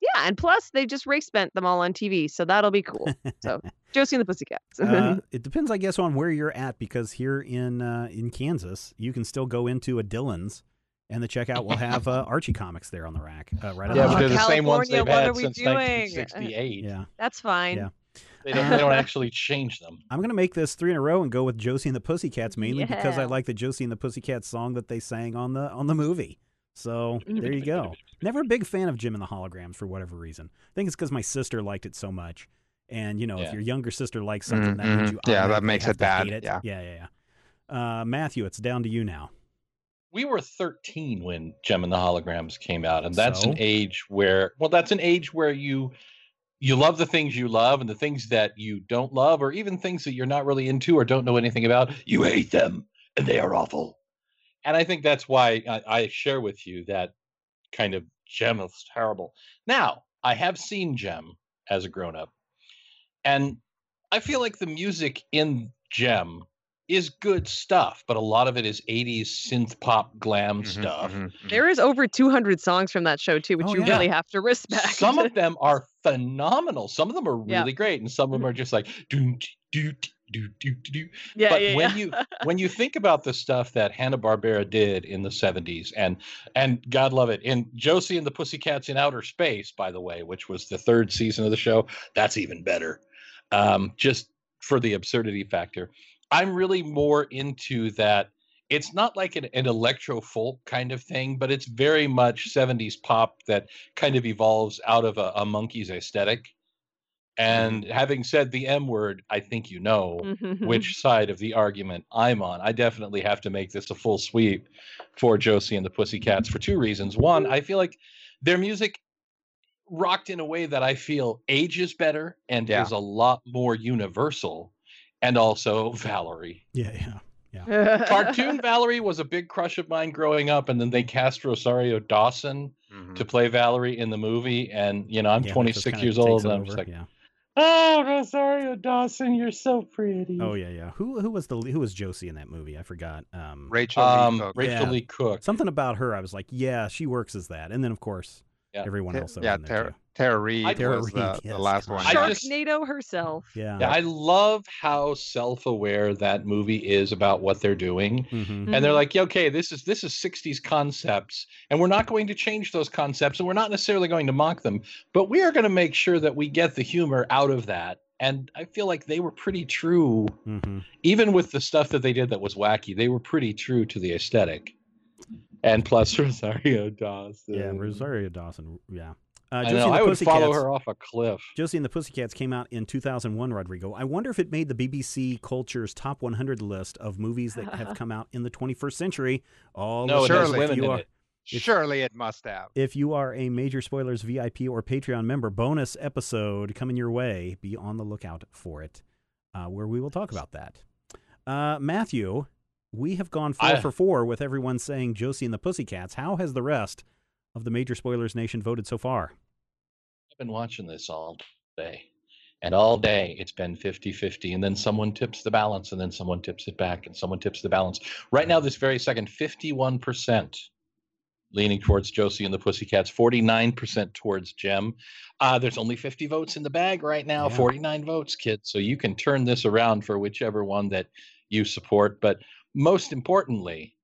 D: yeah, and plus they just race bent them all on TV, so that'll be cool. So Josie and the Pussycats.
B: Uh, it depends, I guess, on where you're at because here in uh, in Kansas, you can still go into a Dillon's, and the checkout will have uh, Archie comics there on the rack, uh, right on
A: Yeah,
B: the
D: Oh,
A: they're
B: rack.
A: the same ones
D: California,
A: they've
D: what
A: had
D: are we
A: since
D: doing?
A: 1968.
B: Yeah,
D: That's fine.
B: Yeah.
A: They, don't, they don't actually change them.
B: I'm gonna make this three in a row and go with Josie and the Pussycats mainly because I like the Josie and the Pussycats song that they sang on the on the movie. So there you go. Never a big fan of Jem and the Holograms for whatever reason. I think it's because my sister liked it so much. And you know, if your younger sister likes something, that means
C: Mhm.
B: you
C: Yeah, that makes it bad.
B: it.
C: Yeah.
B: yeah, yeah, yeah. Uh, Matthew, it's down to you now.
A: We were 13 when Jem and the Holograms came out, and that's an age where, well, that's an age where you you love the things you love and the things that you don't love, or even things that you're not really into or don't know anything about. You hate them, and they are awful. And I think that's why I, I share with you that kind of Jem is terrible. Now, I have seen Jem as a grown up, and I feel like the music in Jem is good stuff, but a lot of it is 80s synth pop glam
C: Mhm,
A: stuff.
C: mhm, mhm.
D: There is over 200 songs from that show too, which
B: Oh,
D: you
B: yeah.
D: really have to respect.
A: Some of them are phenomenal. Some of them are
D: Yeah.
A: really great, and some of them are just like do do do do do do.
D: yeah,
A: but
D: yeah,
A: when
D: yeah.
A: you when you think about the stuff that Hanna Barbera did in the '70s, and and God love it, in Josie and the Pussycats in Outer Space, by the way, which was the third season of the show, that's even better. Um, just for the absurdity factor, I'm really more into that. It's not like an, an electro folk kind of thing, but it's very much 70s pop that kind of evolves out of a, a Monkees aesthetic. Mm-hmm. And having said the M word, I think you know which mm-hmm. side of the argument I'm on. I definitely have to make this a full sweep for Josie and the Pussycats for two reasons. One, I feel like their music rocked in a way that I feel ages better and
C: Yeah.
A: is a lot more universal. And also Valerie.
B: Yeah, yeah. Yeah.
A: Cartoon Valerie was a big crush of mine growing up, and then they cast Rosario Dawson
C: Mhm.
A: to play Valerie in the movie. And you know, I'm
B: Yeah,
A: 26 years old, and I'm just like,
B: yeah.
A: oh, Rosario Dawson, you're so pretty.
B: Oh yeah, yeah. Who who was the who was Josie in that movie? I forgot. Um,
C: Rachael Leigh
A: Um,
C: Cook.
A: Rachael
B: Yeah.
A: Leigh Cook.
B: something about her. I was like, yeah, she works as that. And then of course,
A: Yeah.
B: everyone
C: Ta-
B: else.
C: yeah,
B: in there,
C: Tara,
B: too.
C: Tara Reid
A: I-
B: Tara
C: was
B: Reid,
C: the,
B: yes,
C: the last one.
A: I just-
D: Sharknado herself.
B: Yeah.
A: Yeah, I love how self-aware that movie is about what they're doing.
B: Mhm.
A: And they're
D: Mhm.
A: like, yeah, okay, this is this is 60s concepts, and we're not going to change those concepts, and we're not necessarily going to mock them, but we are going to make sure that we get the humor out of that. And I feel like they were pretty true,
B: Mhm.
A: even with the stuff that they did that was wacky. They were pretty true to the aesthetic. And plus Rosario Dawson.
B: Yeah, Rosario Dawson. Yeah. Uh,
A: I know.
B: and the
A: I would follow
B: Pussycats-
A: her off a cliff.
B: Josie and the Pussycats came out in 2001, Rodrigo. I wonder if it made the BBC Culture's top 100 list of movies that have come out in the 21st century. All
A: No, it
C: Surely.
A: women
B: you
A: in
B: are,
A: it.
B: If-
C: Surely it must have.
B: if you are a Major Spoilers VIP or Patreon member, bonus episode coming your way. Be on the lookout for it, uh, where we will talk about that. Uh, Matthew, we have gone four
A: I-
B: for four with everyone saying Josie and the Pussycats. How has the rest of the Major Spoilers Nation voted so far?
A: I've been watching this all day. And all day it's been 50 50. And then someone tips the balance, and then someone tips it back, and someone tips the balance. Right now, this very second, 51% leaning towards Josie and the Pussycats, 49% towards Jem. Uh, there's only 50 votes in the bag right now,
B: Yeah.
A: 49 votes, kids. So you can turn this around for whichever one that you support. But most importantly,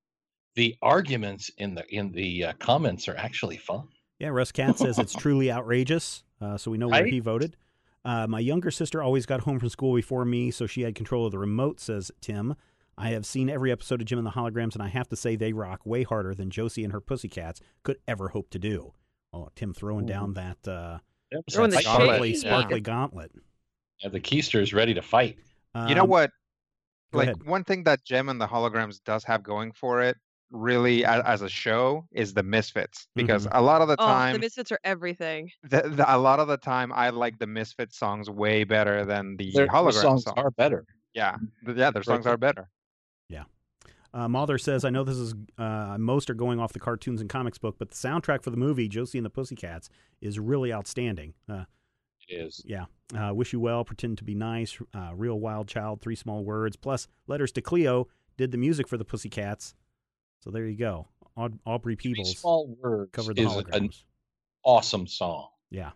A: the arguments in the in the uh, comments are actually fun.
B: Yeah, Russ Cat says it's truly outrageous. Uh, so we know where
A: Right?
B: he voted. Uh, my younger sister always got home from school before me, so she had control of the remote, says Tim. I have seen every episode of Jem and the Holograms, and I have to say they rock way harder than Josie and her Pussycats could ever hope to do. Oh, Tim throwing down that uh,
D: Throwing the
B: that
D: shade.
B: sparkly,
D: Yeah.
B: sparkly gauntlet.
A: Yeah, the Keister is ready to fight.
C: You know
B: Um,
C: what? Like one thing that Jem and the Holograms does have going for it, really as, as a show, is the Misfits. Because
B: Mm-hmm.
C: a lot of the
D: Oh,
C: time,
D: the Misfits are everything.
C: the, the, a lot of the time, I like the Misfits songs way better than the
A: Their,
C: hologram
A: their songs
C: song.
A: are better.
C: Yeah, th- yeah, their songs are better.
B: Yeah uh, Mother says, I know this is, uh, most are going off the cartoons and comics book, but the soundtrack for the movie, Josie and the Pussycats, is really outstanding. Uh,
A: it is.
B: Yeah. Uh, wish you well, pretend to be nice, uh, real wild child, three small words, plus letters to Cleo did the music for the Pussycats. So there you go. Aud- Aubrey Peebles
A: small words
B: covered the
A: is an
B: holograms.
A: awesome song.
B: Yeah.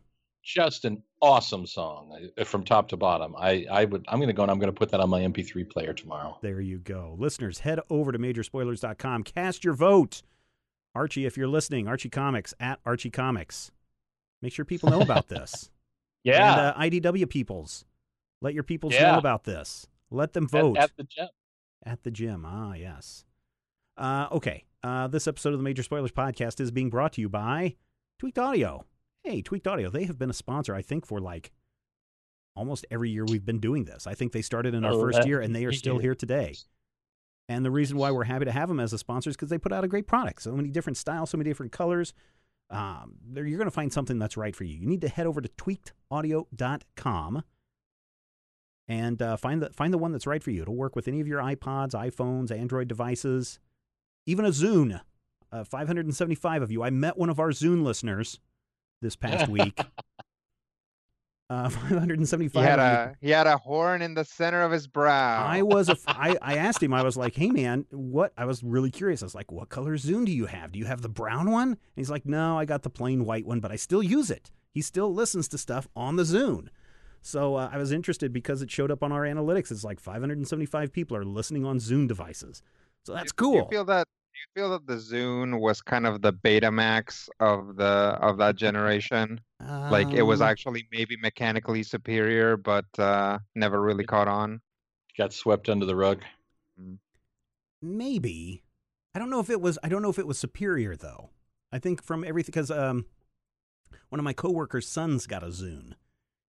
A: Just an awesome song uh, from top to bottom. I, I would I'm gonna go and I'm gonna put that on my MP3 player tomorrow.
B: There you go. Listeners, head over to majorspoilers.com. Cast your vote. Archie, if you're listening, Archie Comics at Archie Comics. Make sure people know about this.
A: Yeah.
B: And uh, IDW peoples. Let your peoples
A: Yeah.
B: know about this. Let them
A: At-
B: vote.
A: at, the gym.
B: At the gym. Ah, yes. Uh, okay. Uh, this episode of the Major Spoilers Podcast is being brought to you by Tweaked Audio. Hey, Tweaked Audio. They have been a sponsor, I think, for like almost every year we've been doing this. I think they started in our first
A: Eleven
B: year and they are still here today. And the reason why we're happy to have them as a sponsor is because they put out a great product. So many different styles, so many different colors. Um, there- you're going to find something that's right for you. You need to head over to tweakedaudio.com and uh, find the find the one that's right for you. It'll work with any of your iPods, iPhones, Android devices, even a Zune. Uh, 575 of you. I met one of our Zune listeners this past week. Uh, 575.
C: He had a he had a horn in the center of his brow.
B: I was a, I, I asked him, I was like, hey man, what? I was really curious. I was like, what color Zune do you have? Do you have the brown one? And he's like, no, I got the plain white one, but I still use it. He still listens to stuff on the Zune. So uh, I was interested because it showed up on our analytics. It's like 575 people are listening on Zune devices. So that's
C: Do you
B: cool.
C: feel that do you feel that the Zune was kind of the Betamax of the of that generation? like it was
B: Um,
C: actually maybe mechanically superior, but uh, never really caught on.
A: Got swept under the rug.
B: maybe i don't know if it was i don't know if it was superior though i think from everything because um one of my coworkers sons got a zune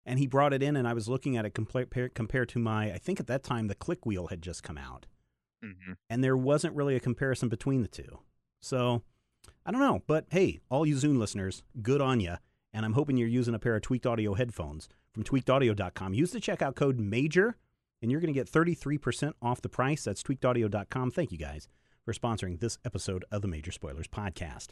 B: and he brought it in and i was looking at it compared compared to my i think at that time the click wheel had just come out
C: hmm
B: and there wasn't really a comparison between the two so i don't know but hey all you zune listeners good on you and i'm hoping you're using a pair of tweaked audio headphones from tweakedaudio.com use the checkout code major and you're going to get 33% off the price. That's tweakedaudio.com. Thank you guys for sponsoring this episode of the Major Spoilers Podcast.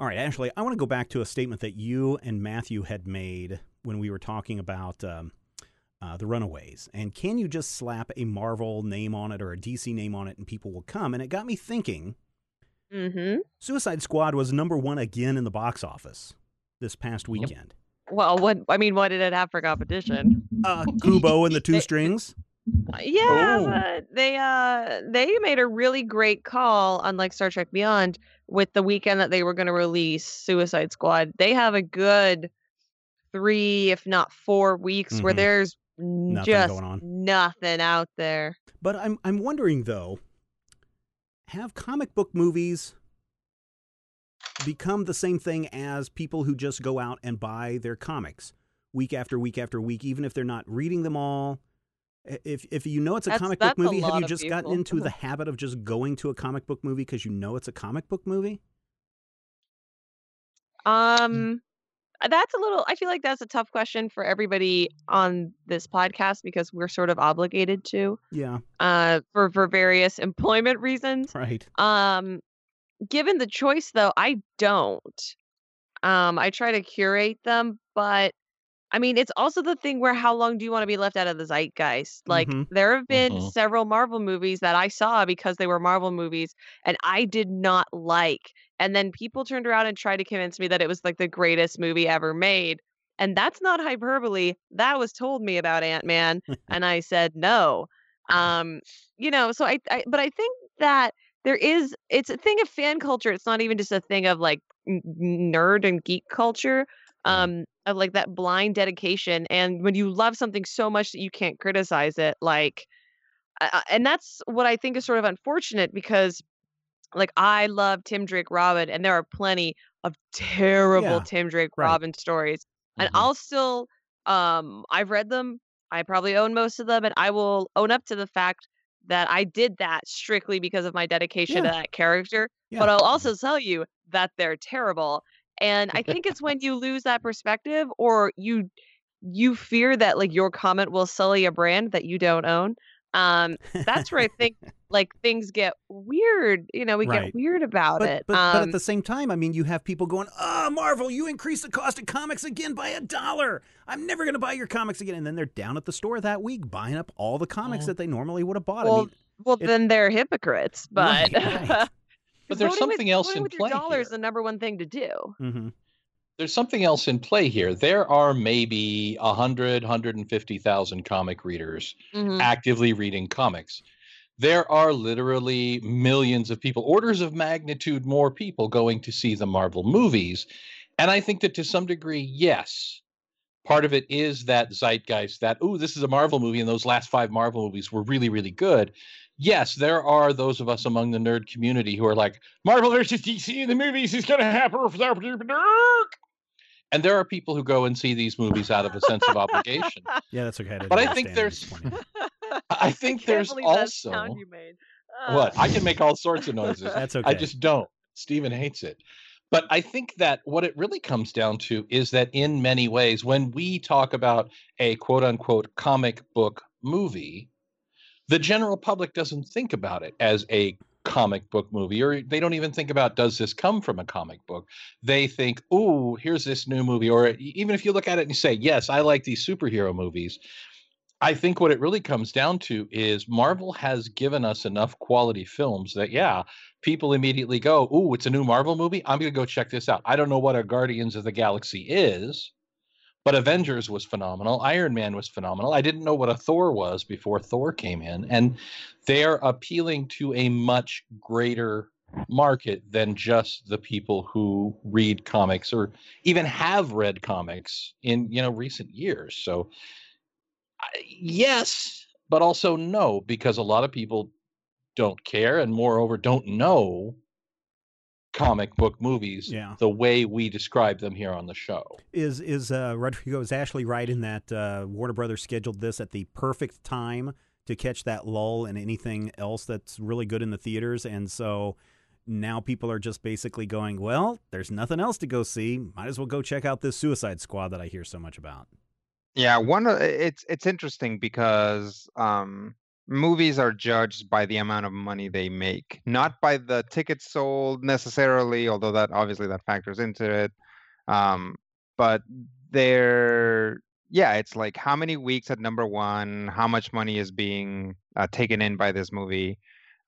B: All right, Ashley, I want to go back to a statement that you and Matthew had made when we were talking about um, uh, the Runaways. And can you just slap a Marvel name on it or a DC name on it and people will come? And it got me thinking
D: Mm-hmm.
B: Suicide Squad was number one again in the box office this past weekend.
D: Well, what I mean, what did it have for competition?
B: Uh, Kubo and the two
D: They-
B: strings.
D: Yeah,
A: Oh.
D: but they uh they made a really great call, unlike Star Trek Beyond, with the weekend that they were going to release Suicide Squad. They have a good three, if not four weeks where
B: Mhm.
D: there's
B: Nothing
D: just
B: going on.
D: nothing out there.
B: But I'm I'm wondering though, have comic book movies become the same thing as people who just go out and buy their comics week after week after week, even if they're not reading them all? If if you know it's a
D: That's-
B: comic book
D: that's a
B: movie, have you just gotten into the habit of just going to a comic book movie because you know it's a comic book movie?
D: Um that's a little I feel like that's a tough question for everybody on this podcast because we're sort of obligated to
B: Yeah,
D: uh for for various employment reasons.
B: right.
D: Um, given the choice though, I don't. Um, I try to curate them, but I mean, it's also the thing where how long do you want to be left out of the zeitgeist? Like,
B: Mhm.
D: there have been
A: Mhm.
D: several Marvel movies that I saw because they were Marvel movies and I did not like. And then people turned around and tried to convince me that it was like the greatest movie ever made. And that's not hyperbole. That was told me about Ant Man. and I said no. Um, you know, so I, I, but I think that there is, it's a thing of fan culture. It's not even just a thing of like nerd and geek culture. Um, of like that blind dedication. And when you love something so much that you can't criticize it, like, I- I- and that's what I think is sort of unfortunate because like I love Tim Drake Robin and there are plenty of terrible
B: Yeah,
D: Tim Drake
B: right.
D: Robin stories. And
A: Mhm.
D: I'll still um I've read them. I probably own most of them and I will own up to the fact that I did that strictly because of my dedication to that character.
B: Yeah.
D: But I'll also tell you that they're terrible. And I think it's when you lose that perspective or you you fear that like your comment will sully a brand that you don't own. Um, that's where I think like things get weird. You know, we
B: Right.
D: get weird about
B: But,
D: it.
B: but, but
D: um,
B: at the same time, I mean, you have people going, "Oh, Marvel, you increased the cost of comics again by a dollar. I'm never going to buy your comics again." And then they're down at the store that week buying up all the comics
A: Well-
B: that they normally would have bought. I
D: well,
B: mean,
D: well,
B: it-
D: then they're hypocrites. But
B: Right, right.
A: But there's
D: voting with-
A: something else
D: voting
A: in
D: with
A: play
D: Your dollar is
A: here.
D: the number one thing to do.
B: mhm.
A: There's something else in play here. There are maybe 100, 150,000 comic readers
D: Mhm.
A: actively reading comics. There are literally millions of people, orders of magnitude more people going to see the Marvel movies. And I think that to some degree, yes, part of it is that zeitgeist that, oh, this is a Marvel movie, and those last five Marvel movies were really, really good. Yes, there are those of us among the nerd community who are like, Marvel versus DC in the movies is going to happen. And there are people who go and see these movies out of a sense of obligation.
B: Yeah, that's okay. didn't
A: But I think there's-
B: what you're pointing at.
A: I think
D: can't
A: there's also
D: sound you made.
A: what
D: Uh,
A: I can make all sorts of noises.
B: That's okay.
A: I just don't. Steven hates it. But I think that what it really comes down to is that in many ways, when we talk about a quote unquote comic book movie, the general public doesn't think about it as a comic book movie, or they don't even think about does this come from a comic book? They think, oh, here's this new movie. Or even if you look at it and say, yes, I like these superhero movies. I think what it really comes down to is Marvel has given us enough quality films that, yeah, people immediately go, Ooh, it's a new Marvel movie. I'm going to go check this out. I don't know what a Guardians of the Galaxy is, but Avengers was phenomenal. Iron Man was phenomenal. I didn't know what a Thor was before Thor came in. And they're appealing to a much greater market than just the people who read comics or even have read comics in you know recent years so yes but also no because a lot of people don't care and moreover don't know comic book movies
B: Yeah.
A: the way we describe them here on the show
B: Is is uh, Rodrigo is Ashley right in that uh, Warner Brothers scheduled this at the perfect time to catch that lull in anything else that's really good in the theaters, and so now people are just basically going, well, there's nothing else to go see. Might as well go check out this Suicide Squad that I hear so much about.
C: Yeah, one of it's it's interesting because um movies are judged by the amount of money they make, not by the tickets sold necessarily, although that obviously that factors into it. Um, but they're yeah, it's like how many weeks at number one, how much money is being uh, taken in by this movie,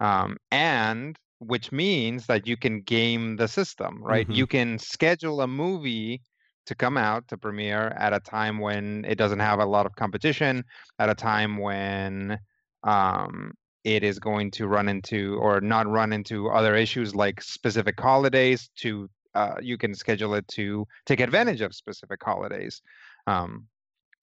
C: um, and which means that you can game the system, right?
B: Mhm.
C: You can schedule a movie to come out to premiere at a time when it doesn't have a lot of competition, at a time when um, it is going to run into or not run into other issues like specific holidays. To uh, you can schedule it to take advantage of specific holidays. Um,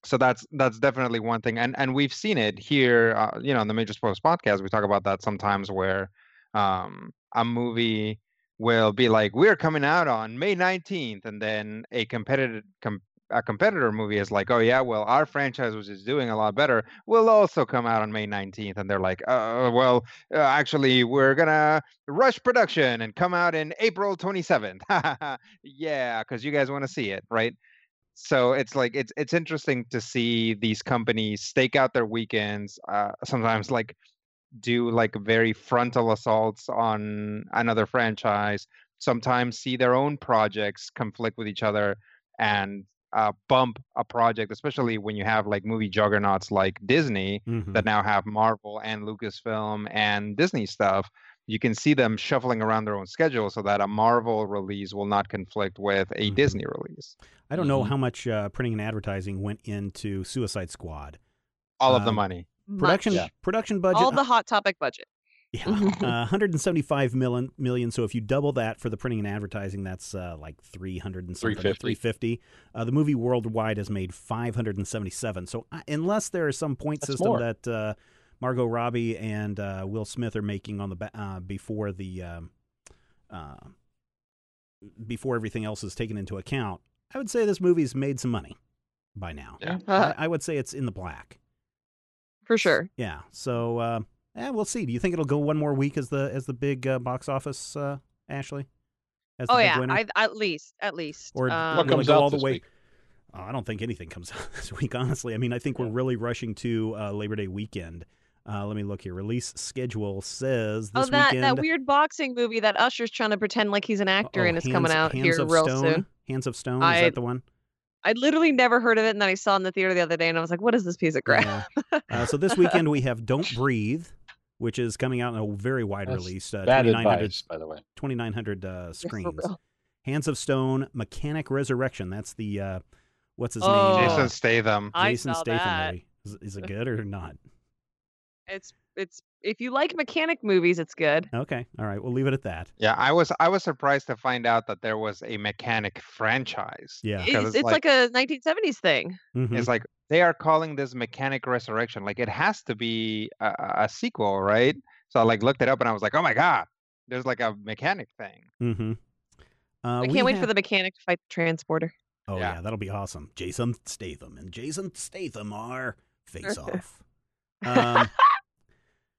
C: so that's that's definitely one thing, and and we've seen it here. Uh, you know, in the Major Spoilers podcast, we talk about that sometimes where um, a movie will be like, "We're coming out on May 19th," and then a competitive com- a competitor movie is like, "Oh yeah, well our franchise which is doing a lot better will also come out on May 19th," and they're like, "Uh, well, uh, actually, we're gonna rush production and come out in April 27th." yeah, because you guys want to see it, right? so it's like it's it's interesting to see these companies stake out their weekends uh sometimes like do like very frontal assaults on another franchise sometimes see their own projects conflict with each other and uh, bump a project especially when you have like movie juggernauts like disney
B: Mhm.
C: that now have marvel and lucasfilm and disney stuff you can see them shuffling around their own schedule so that a marvel release will not conflict with a
B: Mhm.
C: disney release
B: I don't know
A: Mhm.
B: how much uh, printing and advertising went into Suicide Squad.
C: all of the
B: Um,
C: money
B: Production
A: Yeah.
B: production budget
D: All the hot topic budget.
B: Yeah, uh, 175 million, million. So if you double that for the printing and advertising, that's uh, like 300 and something.
A: 350.
B: 350. Uh, the movie worldwide has made 577. So uh, unless there is some point
A: That's
B: system
A: more.
B: that uh, Margot Robbie and uh, Will Smith are making on the ba- uh, before the um, uh, before everything else is taken into account, I would say this movie's made some money by now.
C: Yeah.
B: I, I would say it's in the black.
D: For sure.
B: Yeah. So, uh, eh, we'll see. Do you think it'll go one more week as the as the big uh, box office, uh, Ashley? As
D: Oh yeah. I, at least, at least.
B: Or
D: um,
A: what comes
B: go
A: out
B: all the
A: this
B: way?
A: week?
B: Oh, I don't think anything comes out this week. Honestly, I mean, I think we're really rushing to uh, Labor Day weekend. Uh, let me look here. Release schedule says
D: Oh, that
B: weekend.
D: that weird boxing movie that Usher's trying to pretend like he's an actor
B: oh,
D: and it's
B: Hands-
D: coming out
B: Hands
D: here real
B: Stone?
D: soon.
B: Hands of Stone. Is
D: I-
B: that the one?
D: I literally never heard of it, and then I saw it in the theater the other day, and I was like, "What is this piece of crap?"
B: Yeah. Uh, so this weekend we have Don't Breathe, which is coming out in a very wide
A: That's
B: release. Uh,
A: Bad
B: 2900,
A: advice, by the way.
B: 2900 uh, screens. Hands of Stone, Mechanic Resurrection. That's the uh, what's his
D: Oh.
B: name?
C: Jason
B: Uh,
C: Statham.
D: I
B: Jason
D: saw
B: Statham
D: that.
B: Is, is it good or not?
D: It's it's if you like mechanic movies, it's good.
B: Okay, all right, we'll leave it at that.
C: Yeah, I was I was surprised to find out that there was a mechanic franchise.
B: Yeah,
D: It's,
C: it's
D: it's like, a 1970s thing.
B: Mhm.
C: It's like they are calling this Mechanic Resurrection. Like it has to be a, a- a sequel, right? So I like looked it up and I was like, oh my god, there's like a mechanic thing.
B: Mhm. Uh,
D: I
B: we
D: can't wait for the mechanic to fight the transporter.
B: Oh
C: Yeah.
B: yeah. that'll be awesome. Jason Statham and Jason Statham are face off. Um,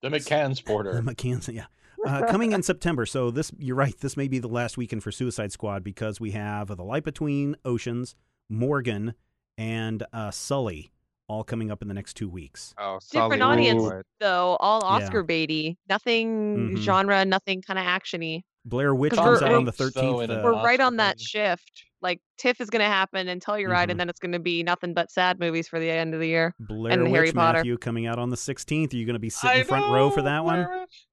A: The McCann's Porter.
B: the
A: Porter.
B: McKenzie, yeah. Uh, coming in September. So this, you're right. This may be the last weekend for Suicide Squad because we have The Light Between Oceans, Morgan, and uh, Sully all coming up in the next two weeks.
C: Oh,
D: Different
C: Sully
D: audience,
C: Wood.
D: though. All
B: Yeah.
D: Oscar baity. Nothing
B: Mhm.
D: genre. Nothing kind of actiony.
B: Blair Witch comes out on the
A: we're- so
B: 13th. uh,
D: We're right on that shift. Like TIFF is going to happen and Telluride,
B: Mhm.
D: and then it's going to be nothing but sad movies for the end of the year.
B: Blair
D: and
B: Witch
D: Harry Potter.
B: Matthew coming out on the 16th. Are you going to be sitting
A: I
B: front row for
A: know,
B: that one?
A: Blair Witch.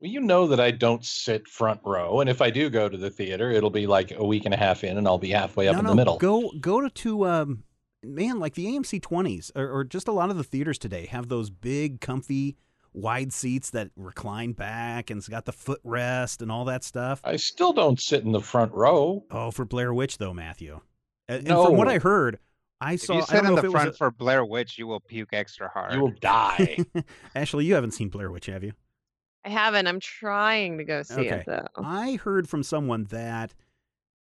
A: Well, you know that I don't sit front row, and if I do go to the theater, it'll be like a week and a half in, and I'll be halfway up
B: no,
A: in
B: no,
A: the middle.
B: Go go to, to um, man, like the AMC 20s or, or just a lot of the theaters today have those big, comfy, wide seats that recline back and it's got the footrest and all that stuff.
A: I still don't sit in the front row.
B: Oh, for Blair Witch though, Matthew. And, and from what I heard, I
C: If
B: saw.
C: you sit
B: don't
C: in the front
B: a-
C: for Blair Witch, you will puke extra hard.
A: You will die.
B: Ashley, you haven't seen Blair Witch, have you?
D: I haven't. I'm trying to go see
B: Okay.
D: it though.
B: I heard from someone that,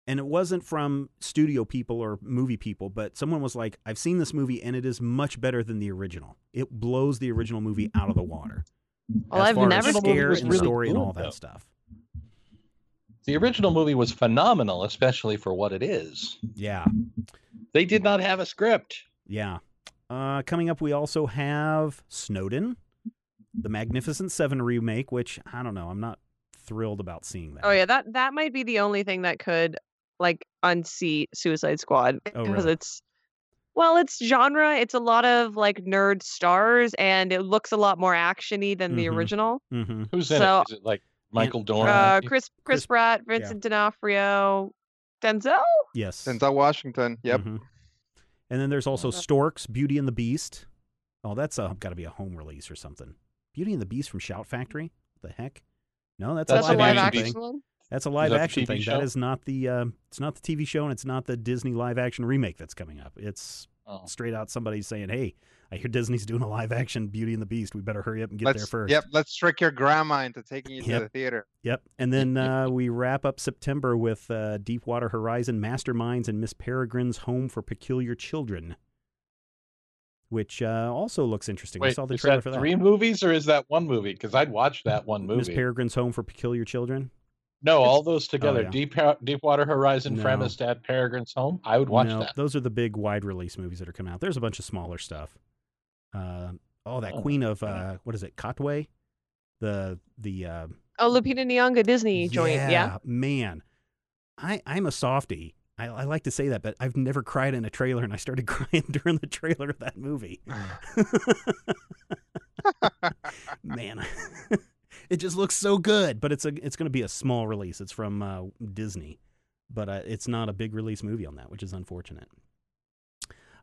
B: and it wasn't from studio people or movie people, but someone was like, I've seen this movie and it is much better than the original. It blows the original movie out of the water.
D: Well,
B: as
D: I've
B: far
D: never
B: as
D: seen
B: scare
A: it.
B: and
A: Really
B: story and all that
A: though.
B: stuff.
A: the original movie was phenomenal, especially for what it is.
B: Yeah,
A: They did not have a script.
B: yeah. Uh, coming up, we also have Snowden, the Magnificent Seven remake, which I don't know. I'm not thrilled about seeing that.
D: Oh yeah, that that might be the only thing that could like unseat Suicide Squad
B: Oh,
D: because
B: really?
D: it's well, it's genre. It's a lot of like nerd stars, and it looks a lot more actiony than the
B: Mhm.
D: original.
B: Mm-hmm.
A: Who's in
D: So-
A: it? Is it like Michael Dorn?
D: Uh, Chris
B: Chris-
D: Chris Pratt, Vincent D'Onofrio, Denzel.
B: Yes.
C: Denzel Washington. Yep.
B: Mhm. And then there's also Storks, Beauty and the Beast. Oh, that's uh, got to be a home release or something. Beauty and the Beast from Shout Factory. What the heck? No, that's,
A: That's
B: a
D: That's a
B: live
D: live
B: action
D: action
B: thing.
D: one.
B: That's a live
A: that
B: action thing.
A: show?
B: That is not the. Uh, it's not the TV show, and it's not the Disney live action remake that's coming up. It's
A: Oh.
B: straight out somebody saying, "Hey, I hear Disney's doing a live action Beauty and the Beast. We better hurry up and get
C: let's
B: there first.
C: yep. Let's trick your grandma into taking you
B: Yep.
C: to the theater.
B: Yep. And then uh, we wrap up September with uh, Deepwater Horizon, Masterminds, and Miss Peregrine's Home for Peculiar Children, which uh, also looks interesting. we
A: Wait,
B: saw the
A: is
B: trailer
A: that
B: for that.
A: three movies or is that one movie? Because I'd watch that one movie. Miss.
B: Peregrine's Home for Peculiar Children.
A: No, all those together.
B: Oh, yeah.
A: Deep Deepwater Horizon,
B: No.
A: Fremistad, Peregrine's Home. I would watch
B: no,
A: that.
B: those are the big wide release movies that are coming out. There's a bunch of smaller stuff. Uh, oh, that
A: Oh,
B: Queen of uh, what is it? Katwe, the the uh,
D: Oh, Lupita Nyong'o Disney joint. Yeah.
B: man. I I'm a softie. I, I like to say that, but I've never cried in a trailer, and I started crying during the trailer of that movie. man, it just looks so good. But it's a it's going to be a small release. It's from uh, Disney, but uh, it's not a big release movie on that, which is unfortunate.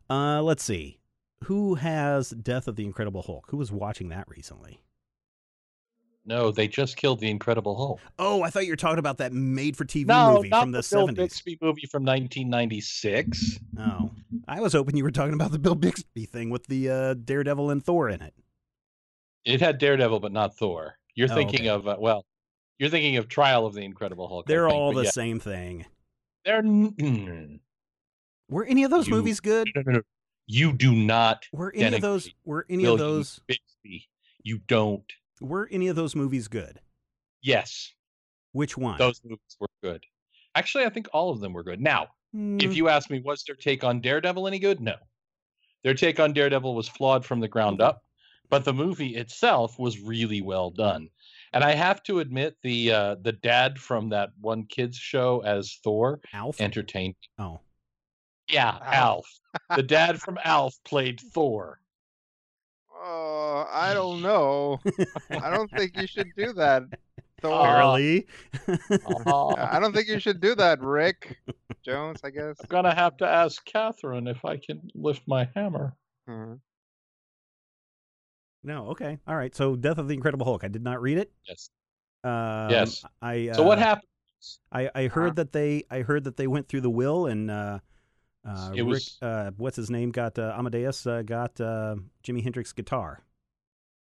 B: Uh, let's see. Who has Death of the Incredible Hulk? Who was watching that recently?
A: No, they just killed the Incredible Hulk.
B: Oh, I thought you were talking about that made-for-TV
A: No,
B: movie from the
A: the Bill
B: 70s.
A: Bixby movie from 1996.
B: Oh, I was hoping you were talking about the Bill Bixby thing with the uh, Daredevil and Thor in it.
A: It had Daredevil, but not Thor. You're
B: Oh,
A: thinking
B: okay.
A: of uh, well, you're thinking of Trial of the Incredible Hulk.
B: They're
A: think,
B: all the
A: yeah,
B: same thing.
A: They're mm,
B: Were any of those
A: You-
B: movies good?
A: no, no, no. You do not
B: Were any of those? Were any of those?
A: Bixby. You don't.
B: Were any of those movies good?
A: Yes,
B: Which one?
A: those movies were good. Actually, I think all of them were good. Now,
B: Hmm,
A: if you ask me, was their take on Daredevil any good? No. Their take on Daredevil was flawed from the ground up. But the movie itself was really well done. And I have to admit, the uh, the dad from that one kids show as Thor
B: Alf.
A: entertained.
B: oh,
A: Yeah,
C: Alf.
A: Alf. the dad from Alf played Thor.
C: Oh, I don't know. I don't think you should do that. Thor.
B: Barely.
A: Uh,
C: I don't think you should do that, Rick Jones. I guess.
A: I'm gonna have to ask Catherine if I can lift my hammer.
C: Mhm.
B: No. Okay. All right. So, Death of the Incredible Hulk. I did not read it.
A: Yes.
B: Um,
A: Yes.
B: I. Uh,
A: So what happened?
B: I, I heard
C: Uh-huh.
B: that they I heard that they went through the will and uh, uh, Rick
A: was-
B: uh, what's his name got uh, Amadeus uh, got uh, Jimi Hendrix guitar.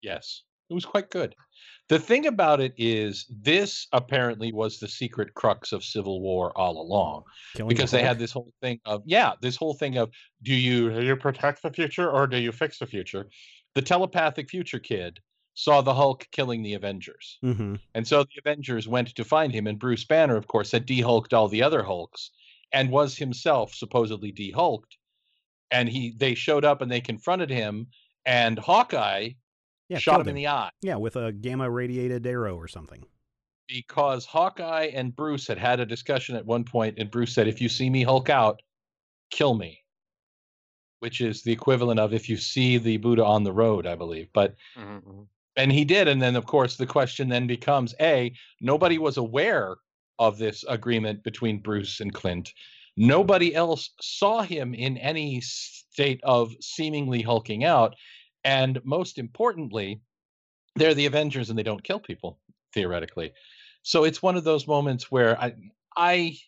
A: Yes, it was quite good. The thing about it is, this apparently was the secret crux of Civil War all along,
B: Killing the
A: because they had this whole thing of yeah, this whole thing of do you do you protect the future or do you fix the future? The telepathic future kid saw the Hulk killing the Avengers,
B: Mhm.
A: and so the Avengers went to find him, and Bruce Banner, of course, had de-hulked all the other Hulks and was himself supposedly de-hulked. And he they showed up and they confronted him, and Hawkeye
B: yeah,
A: shot him in the eye.
B: yeah with a gamma radiated arrow or something.
A: because Hawkeye and Bruce had had a discussion at one point, and Bruce said, "If you see me Hulk out, kill me," which is the equivalent of if you see the Buddha on the road, I believe. But
C: Mhm, mhm.
A: and he did, and then of course the question then becomes: A, nobody was aware of this agreement between Bruce and Clint. Nobody else saw him in any state of seemingly hulking out, and most importantly, they're the Avengers and they don't kill people theoretically. So it's one of those moments where I I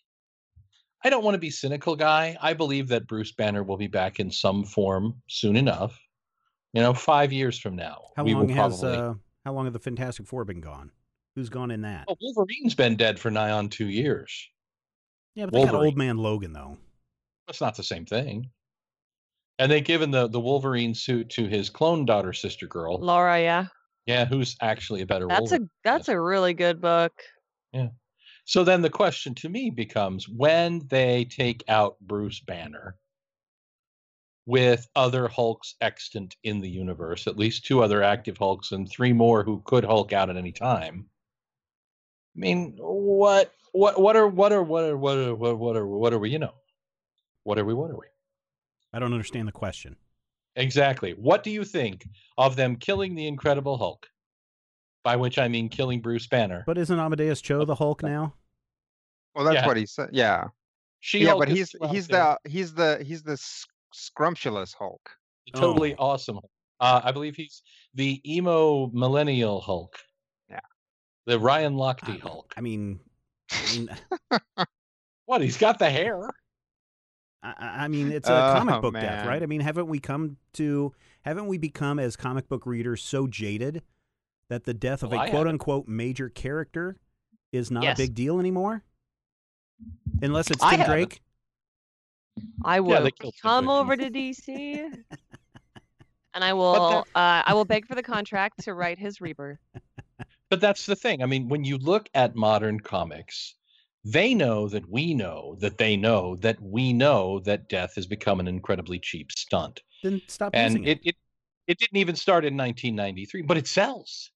A: I don't want to be cynical guy. I believe that Bruce Banner will be back in some form soon enough. You know, 5 years from now.
B: How
A: we
B: long
A: will
B: has
A: probably
B: uh, how long have the Fantastic Four been gone? Who's gone in that?
A: Oh, Wolverine's been dead for nigh on 2 years.
B: yeah, but they got Old Man Logan though.
A: That's not the same thing. And they've given the the Wolverine suit to his clone daughter sister girl.
D: Laura, yeah.
A: Yeah, who's actually a better
D: That's
A: Wolverine.
D: a that's a really good book.
A: So then the question to me becomes when they take out Bruce Banner with other Hulks extant in the universe, at least two other active Hulks and three more who could Hulk out at any time. I mean, what what what are what are what are what are what are what are what are we, you know? What are we, what are we?
B: I don't understand the question.
A: Exactly. What do you think of them killing the Incredible Hulk? By which I mean killing Bruce Banner.
B: But isn't Amadeus Cho the Hulk now?
C: Well, that's
A: Yeah.
C: what he said. Yeah.
A: She
C: yeah, but he's he's the he's the he's the scrumptious Hulk.
A: the totally
B: Oh.
A: awesome. Uh, I believe he's the emo millennial Hulk.
C: Yeah.
A: The Ryan Lochte
B: Uh,
A: Hulk.
B: I mean, I mean,
A: What? He's got the hair.
B: I, I I mean, it's a
C: Oh,
B: comic book death, right? I mean, haven't we come to haven't we become as comic book readers so jaded that the death of
A: Well, I
B: a quote unquote major character is not
D: Yes.
B: a big deal anymore? Unless it's
A: I
B: Tim
A: haven't.
B: Drake.
D: I will
A: they killed Tim
D: come over to DC, and I will uh, I will beg for the contract to write his rebirth.
A: But that's the thing. I mean, when you look at modern comics, they know that we know that they know that we know that death has become an incredibly cheap stunt.
B: Then stop using it.
A: it, it it didn't even start in 1993, but it sells.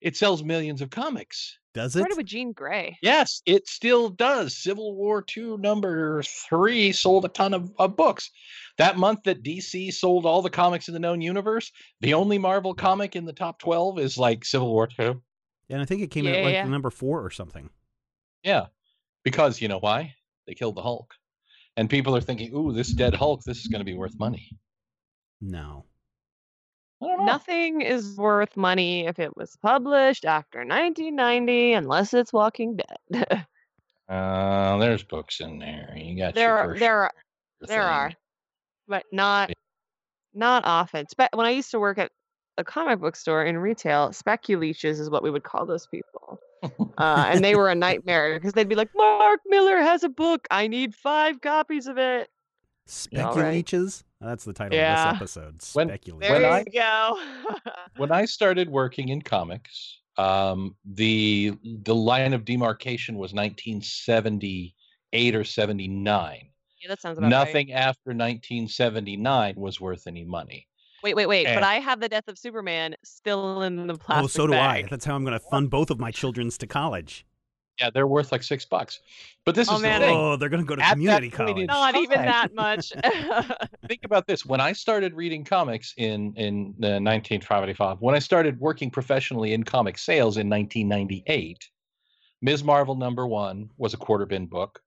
A: It sells millions of comics.
B: Does it?
D: Started with Jean Grey.
A: Yes, it still does. Civil War Two number three sold a ton of, of books. That month that DC sold all the comics in the known universe, the only Marvel comic in the top 12 is like Civil War II.
B: And I think it came
D: Yeah,
B: out like
D: yeah.
B: number four or something.
A: Yeah, because you know why? They killed the Hulk. And people are thinking, ooh, this dead Hulk, this is going to be worth money.
B: No.
A: I don't know.
D: Nothing is worth money if it was published after 1990, unless it's Walking Dead.
A: Uh, there's books in there. You got
D: there,
A: your
D: are,
A: first
D: there, are,
A: thing.
D: there are, but not, not often. Spe- when I used to work at a comic book store in retail, speculeeches is what we would call those people. uh, and they were a nightmare because they'd be like, "Mark Millar has a book. I need five copies of it." Yeah, all right.
B: Speculeeches? That's the title
D: Yeah.
B: of this episode.
A: When-
D: There
A: When
D: you
A: I-
D: go.
A: when I started working in comics, um, the the line of demarcation was 1978 or 79.
D: yeah, that sounds about right.
A: Nothing after 1979 was worth any money.
D: Wait, wait, wait.
A: And-
D: But I have the death of Superman still in the plastic
B: oh, so do
D: bag.
B: I. That's how I'm going to fund both of my children's to college.
A: Yeah, they're worth like six bucks. But this
D: Oh,
A: is
D: man.
A: the thing.
B: Oh, they're going to go to
A: At
B: community college.
D: Not even that much.
A: think about this when i started reading comics in in uh, 1955 when i started working professionally in comic sales in 1998 ms marvel number one was a quarter bin book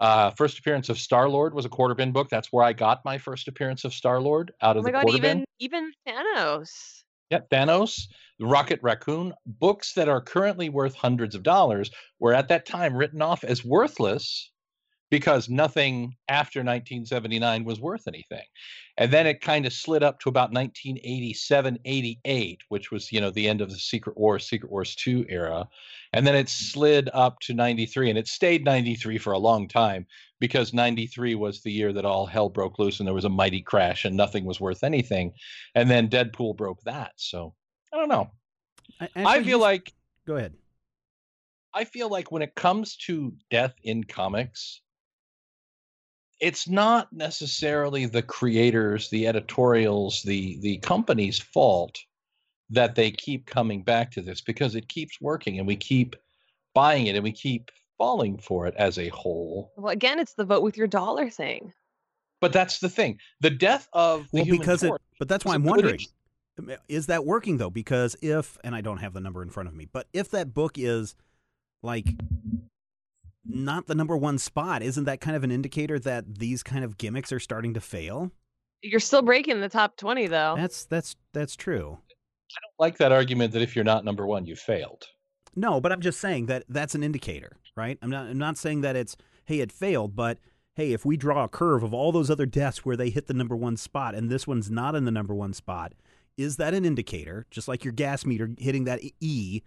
A: uh, first appearance of star lord was a quarter bin book that's where i got my first appearance of star lord out
D: oh
A: of
D: my
A: the
D: god,
A: quarter
D: even
A: bin
D: even Thanos.
A: Yeah thanos rocket raccoon books that are currently worth hundreds of dollars were at that time written off as worthless because nothing after 1979 was worth anything. And then it kind of slid up to about 1987, 88, which was, you know, the end of the Secret War, Secret Wars 2 era. And then it slid up to 93 and it stayed 93 for a long time because 93 was the year that all hell broke loose and there was a mighty crash and nothing was worth anything. And then Deadpool broke that. So I don't know.
B: I,
A: I feel like
B: Go ahead.
A: I feel like when it comes to death in comics, it's not necessarily the creators, the editorials, the the company's fault that they keep coming back to this because it keeps working and we keep buying it and we keep falling for it as a whole.
D: Well, again, it's the vote with your dollar thing.
A: But that's the thing. The death of the
B: Well,
A: Human
B: because it, but that's why
A: was a
B: I'm wondering.
A: Um, uh,
B: is that working though? Because if, and I don't have the number in front of me, but if that book is like not the number one spot, isn't that kind of an indicator that these kind of gimmicks are starting to fail?
D: You're still breaking the top 20, though.
B: That's that's that's true.
A: I don't like that argument that if you're not number one, you failed.
B: No, but I'm just saying that that's an indicator, right? I'm not I'm not saying that it's hey it failed, but hey, if we draw a curve of all those other deaths where they hit the number one spot and this one's not in the number one spot, is that an indicator? Just like your gas meter hitting that E,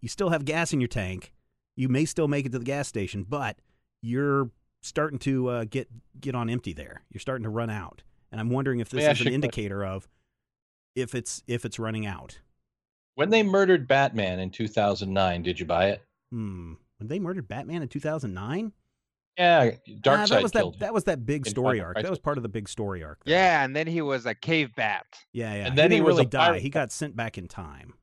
B: you still have gas in your tank. You may still make it to the gas station, but you're starting to uh, get get on empty there. You're starting to run out, and I'm wondering if this
A: ask
B: is an
A: a question.
B: indicator of if it's if it's running out.
A: When they murdered Batman in 2009, did you buy it?
B: Hmm. When they murdered Batman in 2009.
A: Yeah, Darkseid
B: Ah, that was
A: killed
B: that,
A: him.
B: that was that big story
A: Final
B: arc. That was part of the big story arc. though.
C: Yeah, and then he was a cave bat.
B: yeah, yeah.
A: And then he
B: didn't
A: was
B: really die.
A: pirate
B: He got sent back in time.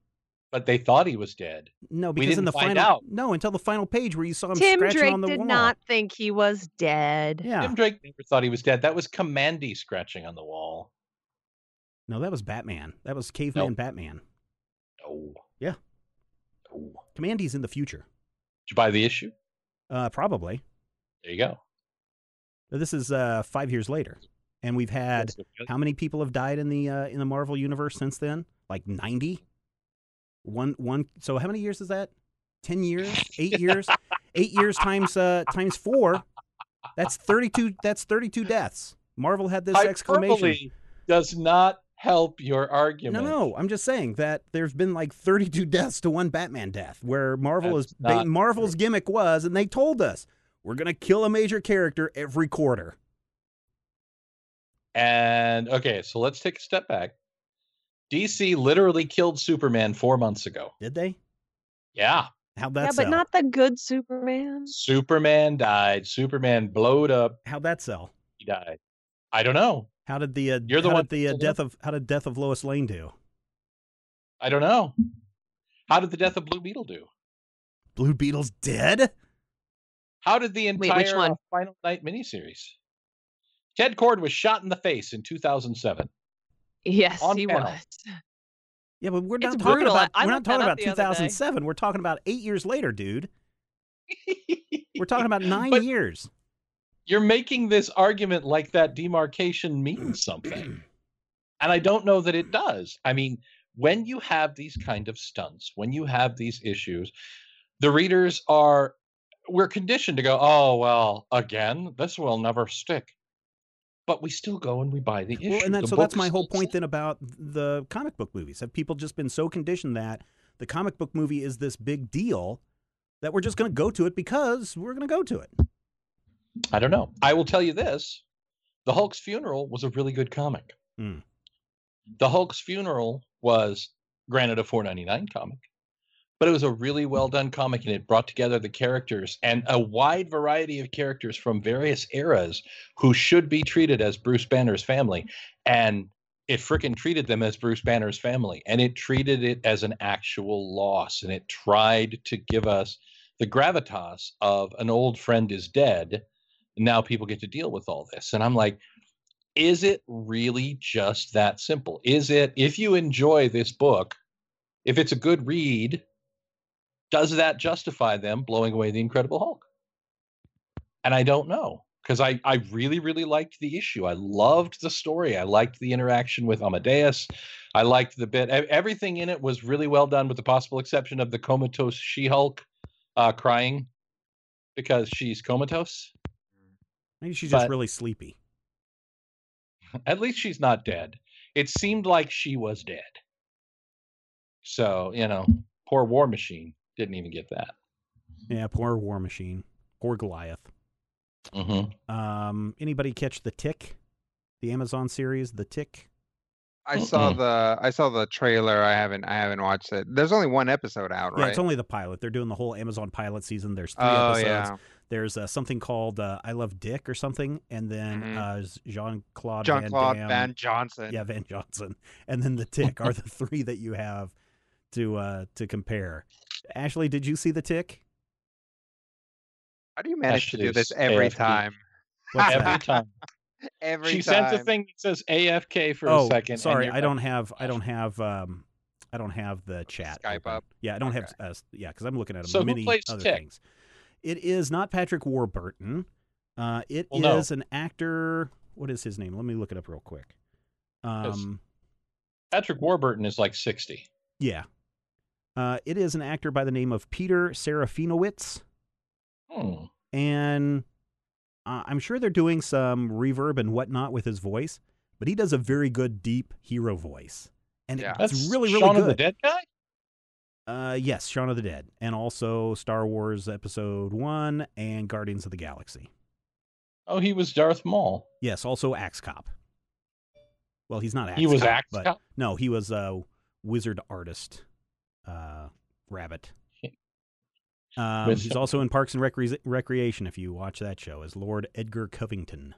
A: But they thought he was dead.
B: No, because in
A: didn't
B: the
A: find
B: final
A: out.
B: no until the final page where you saw him
D: Tim
B: scratching
D: Drake
B: on the
D: did not think he was dead.
B: Yeah.
A: Tim Drake never thought he was dead. That was Kamandi scratching on the wall.
B: No, that was Batman. That was caveman
A: Nope.
B: Batman.
A: No.
B: Yeah.
A: No.
B: Kamandi's in the future.
A: Did you buy the issue?
B: Uh, probably.
A: There you go.
B: But This is uh, five years later, and we've had how many people have died in the uh, in the Marvel universe since then? Like ninety. One one. So how many years is that? Ten years? Eight years? Eight years times uh times four. That's thirty two. That's thirty two deaths. Marvel had this exclamation.
A: Hyperbole does not help your argument.
B: no. No, I'm just saying that there's been like 32 deaths to one Batman death, where Marvel
A: That's
B: is they, Marvel's gimmick was, and they told us we're gonna kill a major character every quarter.
A: And okay, so let's take a step back. DC literally killed Superman four months ago.
B: Did they?
A: Yeah.
B: How'd that
D: yeah,
B: sell?
D: but not the good Superman.
A: Superman died. Superman blowed up.
B: How'd that sell?
A: He died. I don't know.
B: How did the uh,
A: You're the
B: how
A: one
B: did the uh, death of how did death of Lois Lane do?
A: I don't know. How did the death of Blue Beetle do?
B: Blue Beetle's dead?
A: How did the
D: Wait,
A: entire
D: which one?
A: Final Night miniseries? Ted Kord was shot in the face in 2007.
D: Yes, he
A: panel.
D: was.
B: Yeah, but we're not
D: It's
B: talking
D: brutal.
B: About
D: I
B: we're not talking about
D: the other day.
B: 2007. We're talking about eight years later, dude. We're talking about nine
A: But-
B: years.
A: You're making this argument like that demarcation means something. And I don't know that it does. I mean, when you have these kind of stunts, when you have these issues, the readers are we're conditioned to go, "Oh, well, again, this will never stick." But we still go and we buy the issue.
B: Well, and so that's my whole point then about the comic book movies. Have people just been so conditioned that the comic book movie is this big deal that we're just going to go to it because we're going to go to it?
A: I don't know. I will tell you this: the Hulk's funeral was a really good comic.
B: Hmm.
A: The Hulk's funeral was, granted, a four ninety nine comic, but it was a really well done comic, and it brought together the characters and a wide variety of characters from various eras who should be treated as Bruce Banner's family, and it frickin' treated them as Bruce Banner's family, and it treated it as an actual loss, and it tried to give us the gravitas of an old friend is dead. Now people get to deal with all this, and I'm like, is it really just that simple? Is it if you enjoy this book, if it's a good read, does that justify them blowing away the Incredible Hulk? And I don't know because I, I really, really liked the issue. I loved the story. I liked the interaction with Amadeus. I liked the bit. Everything in it was really well done, with the possible exception of the comatose She Hulk uh, crying because she's comatose.
B: Maybe she's but, just really sleepy.
A: At least she's not dead. It seemed like she was dead. So, you know, poor War Machine didn't even get that.
B: Yeah, poor War Machine. Poor Goliath.
A: Mm-hmm.
B: Um, anybody catch the Tick, the Amazon series, the Tick?
C: I saw the I saw the trailer. I haven't I haven't watched it. There's only one episode out, right?
B: Yeah, it's only the pilot. They're doing the whole Amazon pilot season. There's three oh, episodes. Yeah. There's uh, something called uh, I Love Dick or something, and then mm-hmm. uh, Jean Claude
C: Jean Claude Van, Van Johnson.
B: Yeah, Van Johnson, and then the Tick are the three that you have to uh, to compare. Ashley, did you see the Tick?
C: How do you manage to do this every AFK. time?
A: every time.
C: every time.
A: she
C: time.
A: sent a thing that says AFK for
B: oh,
A: a second.
B: Sorry, I don't have. I don't have. Um, I don't have the chat.
C: Skype open. up.
B: Yeah, I don't okay. have. Uh, yeah, because I'm looking at
A: so
B: many other
A: Tick?
B: things. It is not Patrick Warburton. Uh, it
A: well,
B: is no. an actor. What is his name? Let me look it up real quick. Um,
A: Patrick Warburton is like sixty.
B: Yeah. Uh, it is an actor by the name of Peter Serafinowicz.
A: Hmm.
B: And uh, I'm sure they're doing some reverb and whatnot with his voice, but he does a very good deep hero voice, and yeah. it's
A: That's
B: really really
A: Shaun
B: good.
A: Of the Dead guy.
B: Uh, yes, Shaun of the Dead, and also Star Wars Episode One and Guardians of the Galaxy.
A: Oh, he was Darth Maul.
B: Yes, also Axe Cop. Well, he's not Axe Cop.
A: He was
B: Cop,
A: Axe
B: but
A: Cop.
B: No, he was a wizard artist, uh, rabbit. Um, he's also in Parks and Recre- Recreation. If you watch that show, as Lord Edgar Covington.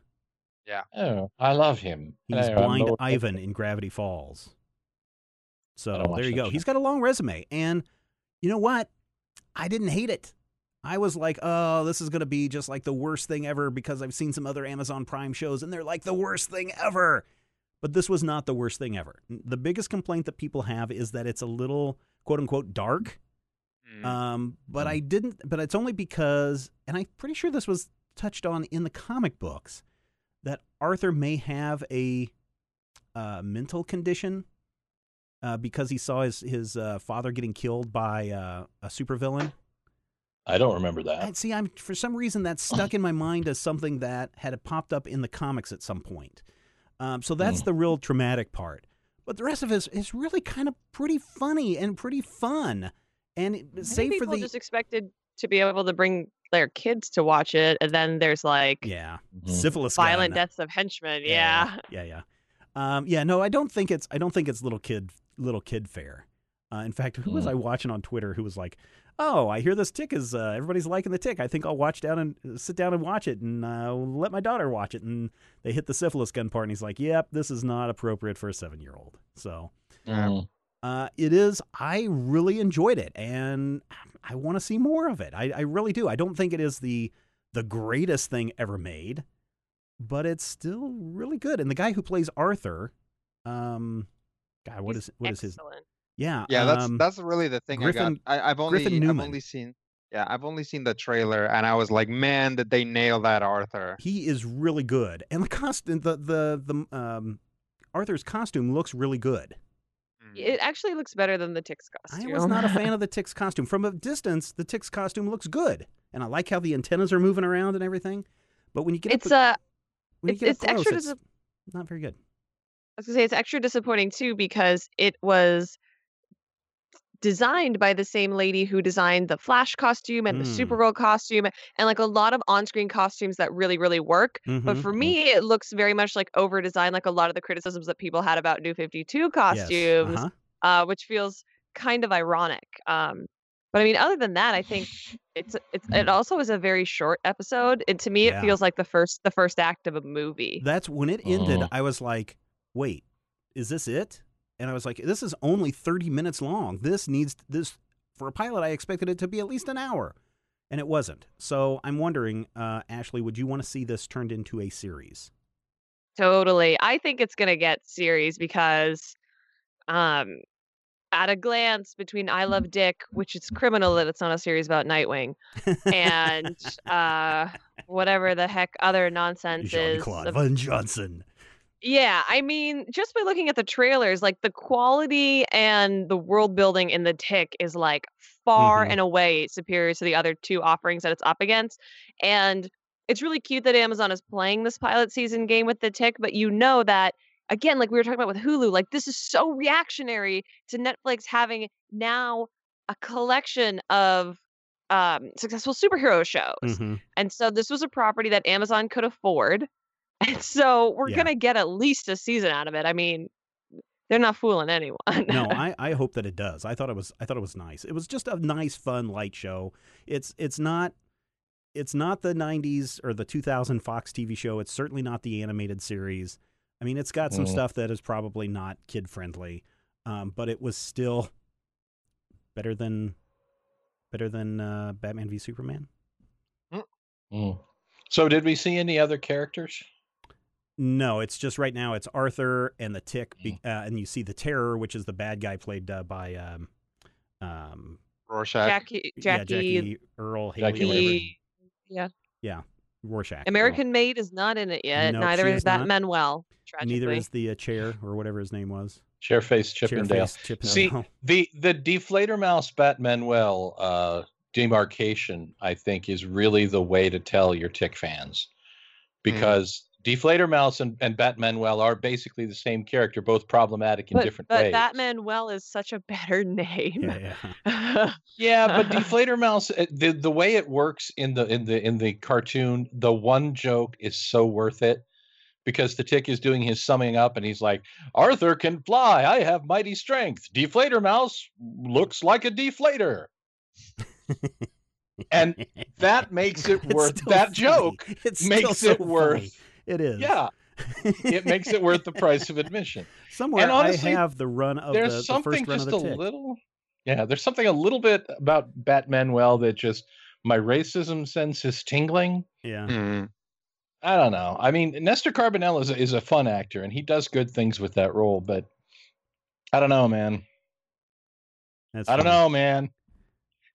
C: Yeah.
A: Oh, I love him.
B: He's Blind Ivan in Gravity Falls. So there you go. Show. He's got a long resume, and you know what? I didn't hate it. I was like, oh, this is going to be just like the worst thing ever because I've seen some other Amazon Prime shows and they're like the worst thing ever. But this was not the worst thing ever. The biggest complaint that people have is that it's a little quote unquote dark Mm. Um, but mm. I didn't. But it's only because, and I'm pretty sure this was touched on in the comic books, that Arthur may have a uh, mental condition uh, because he saw his his uh, father getting killed by uh, a supervillain.
A: I don't remember that.
B: And see, I'm for some reason that's stuck in my mind as something that had popped up in the comics at some point. Um, so that's mm. the real traumatic part. But the rest of it is, is really kind of pretty funny and pretty fun. And save for the
D: just expected to be able to bring their kids to watch it, and then there's like
B: yeah, mm-hmm. syphilis,
D: violent gun. deaths of henchmen.
B: Yeah, yeah, yeah. yeah. Um, yeah, no, I don't think it's I don't think it's little kid little kid fair. Uh, in fact, who was mm. I watching on Twitter who was like, "Oh, I hear this tick is uh, everybody's liking the tick. I think I'll watch down and uh, sit down and watch it, and uh, let my daughter watch it." And they hit the syphilis gun part, and he's like, "Yep, this is not appropriate for a seven year old." So,
A: mm.
B: Uh, it is. I really enjoyed it, and I want to see more of it. I, I really do. I don't think it is the the greatest thing ever made, but it's still really good. And the guy who plays Arthur, um, God, what
D: He's
B: is what
D: excellent.
B: is his? Yeah,
C: yeah. That's
B: um,
C: that's really the thing
B: Griffin,
C: I got. I, have only
B: Griffin
C: I've only seen. Yeah, I've only seen the trailer, and I was like, "Man, did they nail that Arthur?"
B: He is really good, and the costume, the the the um, Arthur's costume looks really good.
D: It actually looks better than the Tick's costume.
B: I was not a fan of the Tick's costume. From a distance, the Tick's costume looks good, and I like how the antennas are moving around and everything. But when you get
D: it's
B: up,
D: uh, when it's, you get it's
B: close,
D: extra.
B: It's dis- not very good.
D: I was gonna say it's extra disappointing too because it was designed by the same lady who designed the Flash costume and mm. the Supergirl costume and like a lot of on-screen costumes that really really work. Mm-hmm. But for mm-hmm. me it looks very much like over designed like a lot of the criticisms that people had about New 52 costumes yes. uh-huh. uh, which feels kind of ironic. Um, but I mean other than that I think it's it's it also is a very short episode and to me yeah. it feels like the first the first act of a movie.
B: That's when it ended I was like, "Wait, is this it? And I was like, this is only 30 minutes long. This needs this for a pilot. I expected it to be at least an hour, and it wasn't. So I'm wondering, uh, Ashley, would you want to see this turned into a series?
D: Totally. I think it's going to get series because um at a glance between I Love Dick, which is criminal that it's not a series about Nightwing, and uh whatever the heck other nonsense
B: Jean
D: is.
B: Claude
D: of-
B: Van Johnson.
D: Yeah, I mean, just by looking at the trailers, like the quality and the world building in the Tick is like far
B: Mhm.
D: and away superior to the other two offerings that it's up against. And it's really cute that Amazon is playing this pilot season game with the Tick, but you know that again, like we were talking about with Hulu, like this is so reactionary to Netflix having now a collection of um successful superhero shows.
B: Mhm.
D: And so this was a property that Amazon could afford. And so we're
B: Yeah.
D: going to get at least a season out of it. I mean, they're not fooling anyone.
B: no, I, I hope that it does. I thought it was I thought it was nice. It was just a nice, fun light show. It's it's not it's not the '90s or the 2000 Fox TV show. It's certainly not the animated series. I mean, it's got some
A: Mm.
B: stuff that is probably not kid friendly, um, but it was still better than better than uh, Batman v Superman.
A: Mm. So, did we see any other characters?
B: No, it's just right now. It's Arthur and the Tick, be, uh, and you see the Terror, which is the bad guy played uh, by um, um,
C: Rorschach.
D: Jackie,
B: yeah,
D: Jackie,
B: Jackie Earle Haley,
A: Jackie
B: whatever.
D: the- yeah,
B: Rorschach.
D: American Maid is not in it yet.
B: Nope,
D: Neither is
B: is
D: that
B: not.
D: Manuel. Tragically.
B: Neither is the uh, chair or whatever his name was.
A: Chairface Chippendale.
B: Chairface Chippendale.
A: See, the the Deflator Mouse Batmanuel uh, demarcation, I think, is really the way to tell your Tick fans, because Deflator Mouse and, and Batmanuel are basically the same character, both problematic in
D: but,
A: different
D: but
A: ways.
D: that Manuel is such a better name.
B: yeah, yeah.
A: Yeah, but Deflator Mouse, uh, the the way it works in the in the in the cartoon, the one joke is so worth it because the tick is doing his summing up and he's like, Arthur can fly, I have mighty strength. Deflator Mouse looks like a deflator. And that makes it
B: It's
A: worth that
B: funny.
A: joke.
B: It's still
A: makes
B: so
A: it worth-
B: funny. It is.
A: Yeah, it makes it worth the price of admission.
B: Somewhere
A: and honestly,
B: I have the run of
A: There's
B: the, the
A: something
B: first run
A: just
B: of
A: a
B: the tick.
A: little Yeah, there's something a little bit about Batmanuel that just my racism sense is tingling.
B: Yeah.
C: Mm.
A: I don't know. I mean, Nestor Carbonell is a, is a fun actor, and he does good things with that role. But I don't know, man.
B: That's
A: I don't know, man.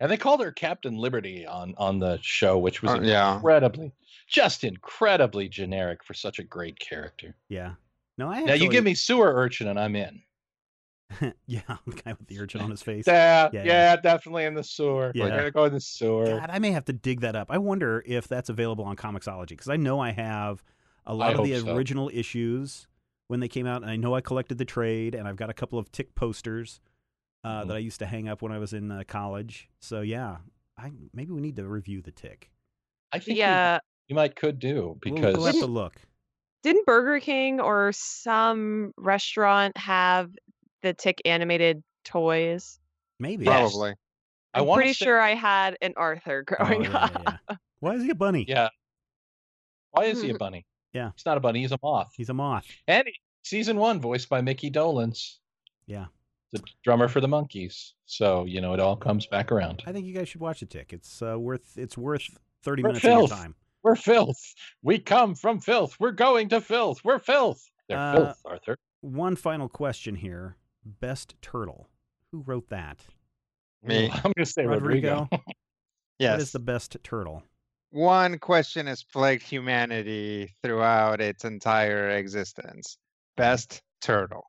A: And they called her Captain Liberty on on the show, which was
C: Uh, yeah.
A: incredibly, just incredibly generic for such a great character.
B: Yeah. No, I
A: Now you give me sewer urchin, and I'm in.
B: yeah, the guy with the urchin on his face.
A: Yeah,
B: Yeah,
A: yeah,
B: yeah.
A: definitely in the sewer.
B: Yeah.
A: We're gonna go in the sewer.
B: God, I may have to dig that up. I wonder if that's available on Comixology because I know I have a lot
A: I
B: of the
A: hope so.
B: original issues when they came out, and I know I collected the trade, and I've got a couple of tick posters uh,
A: Mhm.
B: that I used to hang up when I was in uh, college. So yeah, I maybe we need to review the tick.
A: I think
D: Yeah.
A: you, you might could do
B: We'll-
A: because
B: we'll, have to look.
D: Didn't Burger King or some restaurant have the tick animated toys?
B: Maybe.
A: Yes.
C: Probably.
A: I
D: I'm
A: wanna
D: pretty
A: say-
D: sure I had an Arthur
B: Oh,
D: growing
B: yeah,
D: up.
B: yeah, yeah. Why is he a bunny?
A: yeah. Why is he a bunny?
B: Yeah.
A: he's not a bunny. He's a moth.
B: He's a moth.
A: And he- season one, voiced by Micky Dolenz,
B: Yeah.
A: The drummer for the Monkees. So you know it all comes back around.
B: I think you guys should watch the tick. It's uh, worth it's worth thirty
A: We're
B: minutes of your time.
A: We're filth. We come from filth. We're going to filth. We're filth. They're
B: Uh,
A: filth, Arthur.
B: One final question here: Best turtle. Who wrote that?
C: Me.
A: I'm going to say Rodrigo.
B: What
C: Yes.
B: is the best turtle?
C: One question has plagued humanity throughout its entire existence. Best turtle.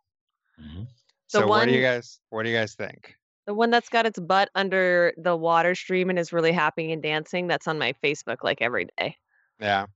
A: Mhm.
D: The
C: So what do you guys what do you guys think?
D: The one that's got its butt under the water stream and is really happy and dancing. That's on my Facebook like every day.
C: Yeah.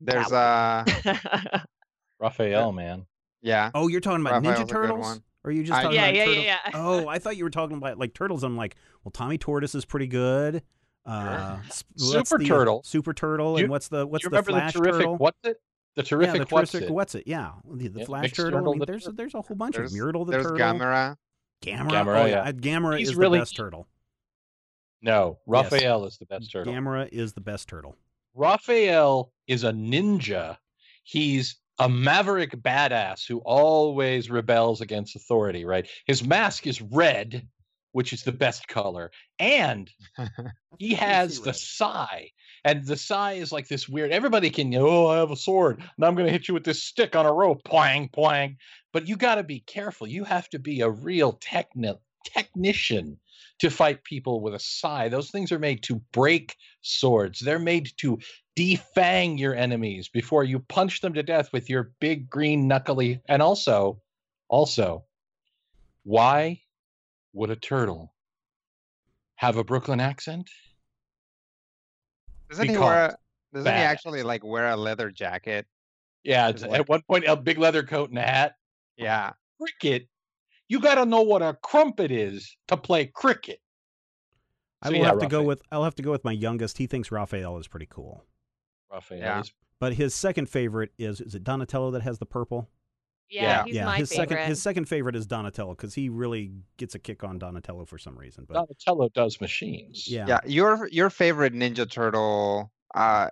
C: There's
D: That
C: uh
A: Raphael, man.
C: yeah.
B: Oh, you're talking about
C: Raphael's
B: Ninja Turtles? Or are you just
C: I-
B: talking
D: yeah,
B: about
D: yeah,
B: turtles?
D: yeah, yeah.
B: Oh, I thought you were talking about like turtles. I'm like, well, Tommy Tortoise is pretty good. Uh,
A: Super
B: the, uh,
A: Turtle.
B: Super Turtle,
A: You-
B: and what's the what's the
A: remember
B: Flash
A: the terrific
B: Turtle?
A: what's it? The
B: yeah,
A: terrific
B: the
A: what's
B: terrific
A: it?
B: what's it? Yeah, the, the
A: Yeah,
B: Flash
A: Mixed
B: Turtle. I mean,
A: the
B: there's
A: Turtle.
B: there's a whole bunch
C: There's,
B: of them. Myrtle the
C: there's
B: Turtle.
C: Gamera.
B: Gamera.
A: Gamera,
B: oh,
A: yeah.
B: Gamera
A: He's
B: is
A: really-
B: the best turtle.
A: No,
B: Yes.
A: Raphael is the best turtle.
B: Gamera is the best turtle.
A: Raphael is a ninja. He's a maverick badass who always rebels against authority, right? His mask is red, which is the best color, and he has the sai, and the sai is like this weird. Everybody can, oh, I have a sword, and I'm going to hit you with this stick on a rope, plang, plang. But you got to be careful. You have to be a real techni- technician to fight people with a sai. Those things are made to break swords. They're made to defang your enemies before you punch them to death with your big green knuckly. And also, also, why would a turtle have a Brooklyn accent?
C: Doesn't he wear? A, doesn't he actually like wear a leather jacket?
A: Yeah,
C: Is
A: it's-
C: what-
A: at one point, a big leather coat and a hat.
C: Yeah.
A: Cricket. You got to know what a crumpet is to play cricket.
B: I
A: So,
B: will
A: yeah,
B: have to go with I'll have to go with my youngest. He thinks Raphael is pretty cool.
A: Raphael
C: Yeah.
B: But his second favorite is is it Donatello that has the purple?
D: Yeah,
A: Yeah.
D: he's
B: yeah,
D: my
B: his
D: favorite.
B: second his second favorite is Donatello because he really gets a kick on Donatello for some reason. But
A: Donatello does machines.
B: yeah,
C: Yeah. Your your favorite Ninja Turtle uh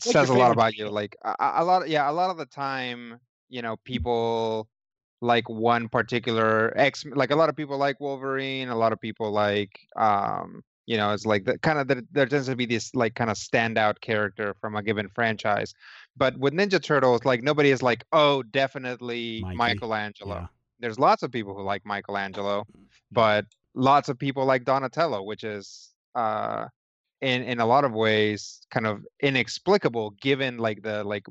C: says a lot
A: favorite
C: about you. Like a, a a lot. Yeah. A lot of the time, you know, people like one particular X. Like a lot of people like Wolverine. A lot of people like um. You know, it's like the kind of the, there tends to be this like kind of standout character from a given franchise, but with Ninja Turtles, like nobody is like, oh, definitely
B: Mikey.
C: Michelangelo.
B: yeah.
C: there's lots of people who like Michelangelo, but lots of people like Donatello, which is uh in in a lot of ways kind of inexplicable given like the like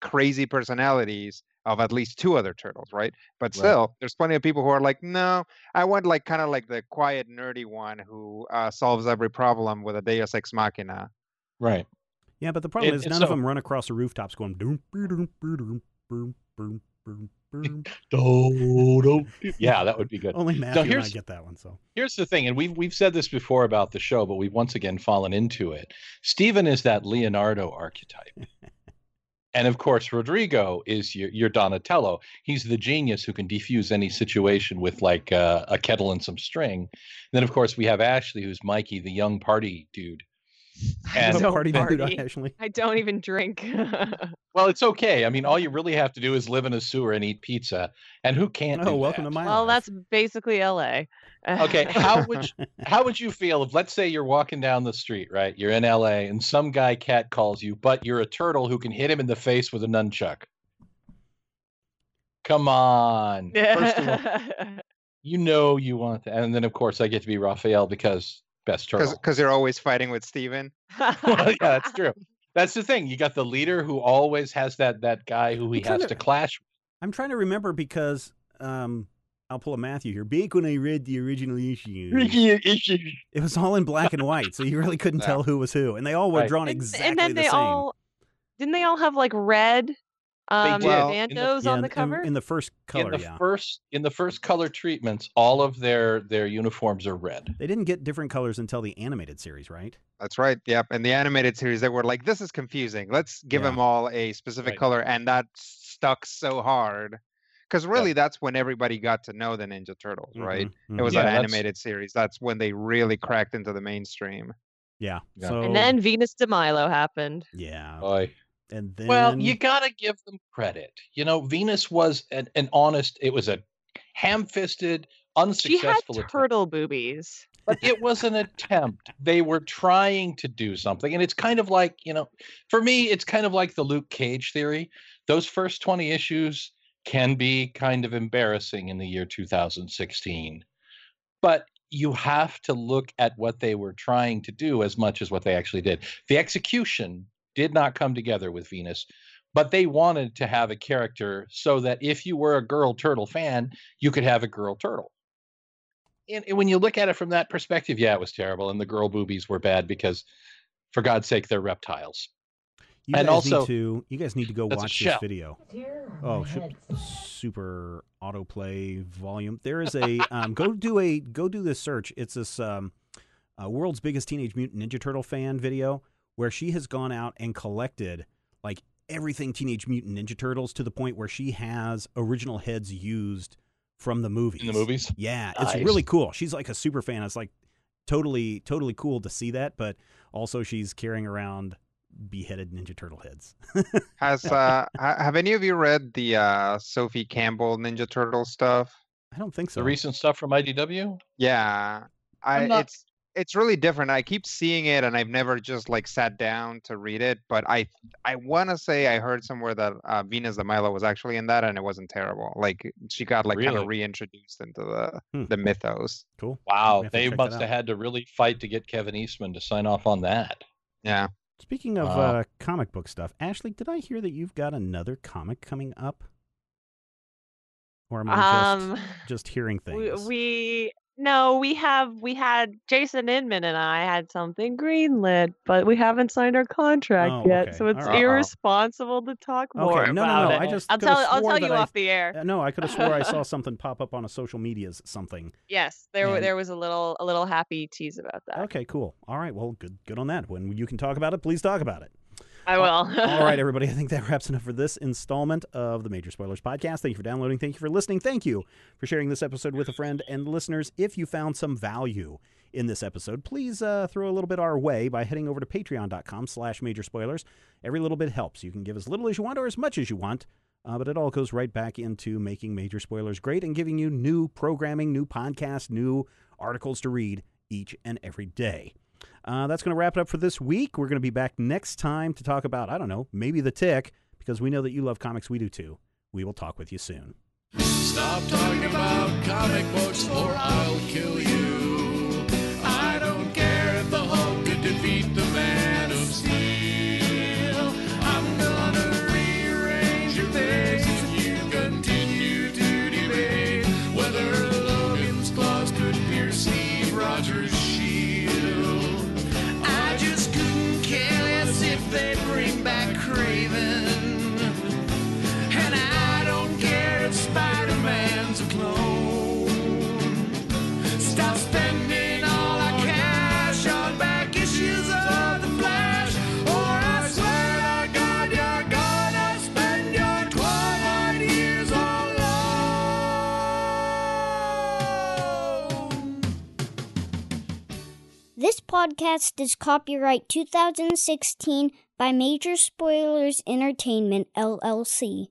C: crazy personalities of at least two other turtles, right? But
A: Right.
C: still, there's plenty of people who are like, no, I want like kind of like the quiet nerdy one who uh, solves every problem with a Deus ex machina.
A: Right.
B: Yeah, but the problem is none of them run across the rooftops going boom, boom, boom, boom, boom, boom, boom.
A: Yeah, that would be good.
B: Only Matthew and I get that one. So
A: Here's the thing, and we've we've said this before about the show, but we've once again fallen into it. Steven is that Leonardo archetype. and of course, Rodrigo is your, your Donatello. He's the genius who can defuse any situation with like uh, a kettle and some string. And then, of course, we have Ashley, who's Mikey, the young party dude. And
B: What
D: don't
B: party
D: party.
B: dude, Ashley.
D: I don't even drink.
A: well, it's okay. I mean, all you really have to do is live in a sewer and eat pizza. And who can't?
B: Oh,
A: do
B: welcome
A: that?
B: to my
D: well,
B: life.
D: that's basically LA.
A: Okay, how would you, how would you feel if let's say you're walking down the street, right? You're in LA and some guy cat calls you, but you're a turtle who can hit him in the face with a nunchuck. Come on. First of all, you know you want that. And then of course I get to be Raphael because best
C: Because
A: turtle.
C: because you're always fighting with Steven.
A: well, yeah, that's true. That's the thing. You got the leader who always has that that guy who he
B: I'm
A: has
B: to-
A: to clash
B: I'm trying to remember because um, I'll pull a Matthew here. Back when I read the original issue, it was all in black and white, so you really couldn't
C: Yeah.
B: tell who was who, and they all were
A: Right.
B: drawn
D: and,
B: exactly
D: and then
B: the
D: they
B: same.
D: all didn't they all have like red um
A: did.
C: Well,
A: in the-
D: bandos
B: yeah,
D: on the cover?
B: in, the first color.
A: in the
B: yeah,
A: first in the first color treatments, all of their their uniforms are red.
B: they didn't get different colors until the animated series, right?
C: That's right. Yep. And the animated series, they were like, "This is confusing. Let's give
B: Yeah.
C: them all a specific
A: Right.
C: color," and that stuck so hard. Because really, that's when everybody got to know the Ninja Turtles, right?
B: Mhm,
C: It was
B: mhm.
A: Yeah,
C: that
A: that's-
C: animated series. That's when they really cracked into the mainstream.
B: yeah.
A: Yeah.
B: So
D: and then Venus de Milo happened.
B: yeah,
A: Boy.
B: And then
A: Well, you gotta give them credit. You know, Venus was an, an honest. It was a ham-fisted,
D: She had
A: unsuccessful attempt,
D: turtle boobies.
A: but it was an attempt. They were trying to do something, and it's kind of like you know, for me, it's kind of like the Luke Cage theory. Those first twenty issues can be kind of embarrassing in the year 2016, but you have to look at what they were trying to do as much as what they actually did. The execution did not come together with Venus, but they wanted to have a character so that if you were a girl turtle fan, you could have a girl turtle. And, and when you look at it from that perspective, yeah, it was terrible, and the girl boobies were bad because, for God's sake, they're reptiles.
B: you
A: and also-
B: need to you guys need to go watch this video. Oh, sh- super autoplay volume. There is a um, go do a go do this search. It's this um, uh, world's biggest Teenage Mutant Ninja Turtle fan video where she has gone out and collected like everything Teenage Mutant Ninja Turtles to the point where she has original heads used from the movies.
A: In the movies,
B: Yeah, it's
A: Nice.
B: really cool. She's like a super fan. It's like totally, totally cool to see that. But also, she's carrying around beheaded Ninja Turtle heads.
C: Has uh have any of you read the uh Sophie Campbell Ninja Turtle stuff?
B: I don't think so.
A: The recent stuff from IDW?
C: Yeah. I
A: I'm not-
C: it's it's really different. I keep seeing it and I've never just like sat down to read it, but I I want to say I heard somewhere that uh, Venus de Milo was actually in that and it wasn't terrible. Like she got like kind of reintroduced into the
B: Hmm.
C: the mythos.
B: cool.
A: Wow,
B: We have to
A: they must have had to really fight to get Kevin Eastman to sign off on that.
C: Yeah.
B: Speaking of
A: Wow.
B: uh, comic book stuff, Ashley, did I hear that you've got another comic coming up? Or am I just,
D: Um,
B: just hearing
D: we,
B: things?
D: we no, we have we had Jason Inman and I had something greenlit, but we haven't signed our contract
B: Oh,
D: yet,
B: okay.
D: so it's
B: right.
D: irresponsible to talk more
B: okay, no, no, no.
D: it.
B: I just
D: I'll tell I'll tell you
B: I-
D: off the air.
B: Uh, no, I could have swore I saw something pop up on a social media's something.
D: Yes, there
B: And-
D: there was a little a little happy tease about that.
B: Okay, cool. All right, well, good, good on that. When you can talk about it, please talk about it.
D: I will.
B: All right, everybody. I think that wraps it up for this installment of the Major Spoilers Podcast. Thank you for downloading. Thank you for listening. Thank you for sharing this episode with a friend. And listeners, if you found some value in this episode, please uh, throw a little bit our way by heading over to patreon.com slash major spoilers. Every little bit helps. You can give as little as you want or as much as you want. Uh, but it all goes right back into making Major Spoilers great and giving you new programming, new podcasts, new articles to read each and every day. Uh, that's going to wrap it up for this week. We're going to be back next time to talk about, I don't know, maybe the tick, because we know that you love comics. We do too. We will talk with you soon.
E: Stop talking about comic books or I'll kill you. I don't care if the Hulk could defeat the
F: podcast is copyright 2016 by Major Spoilers Entertainment, LLC.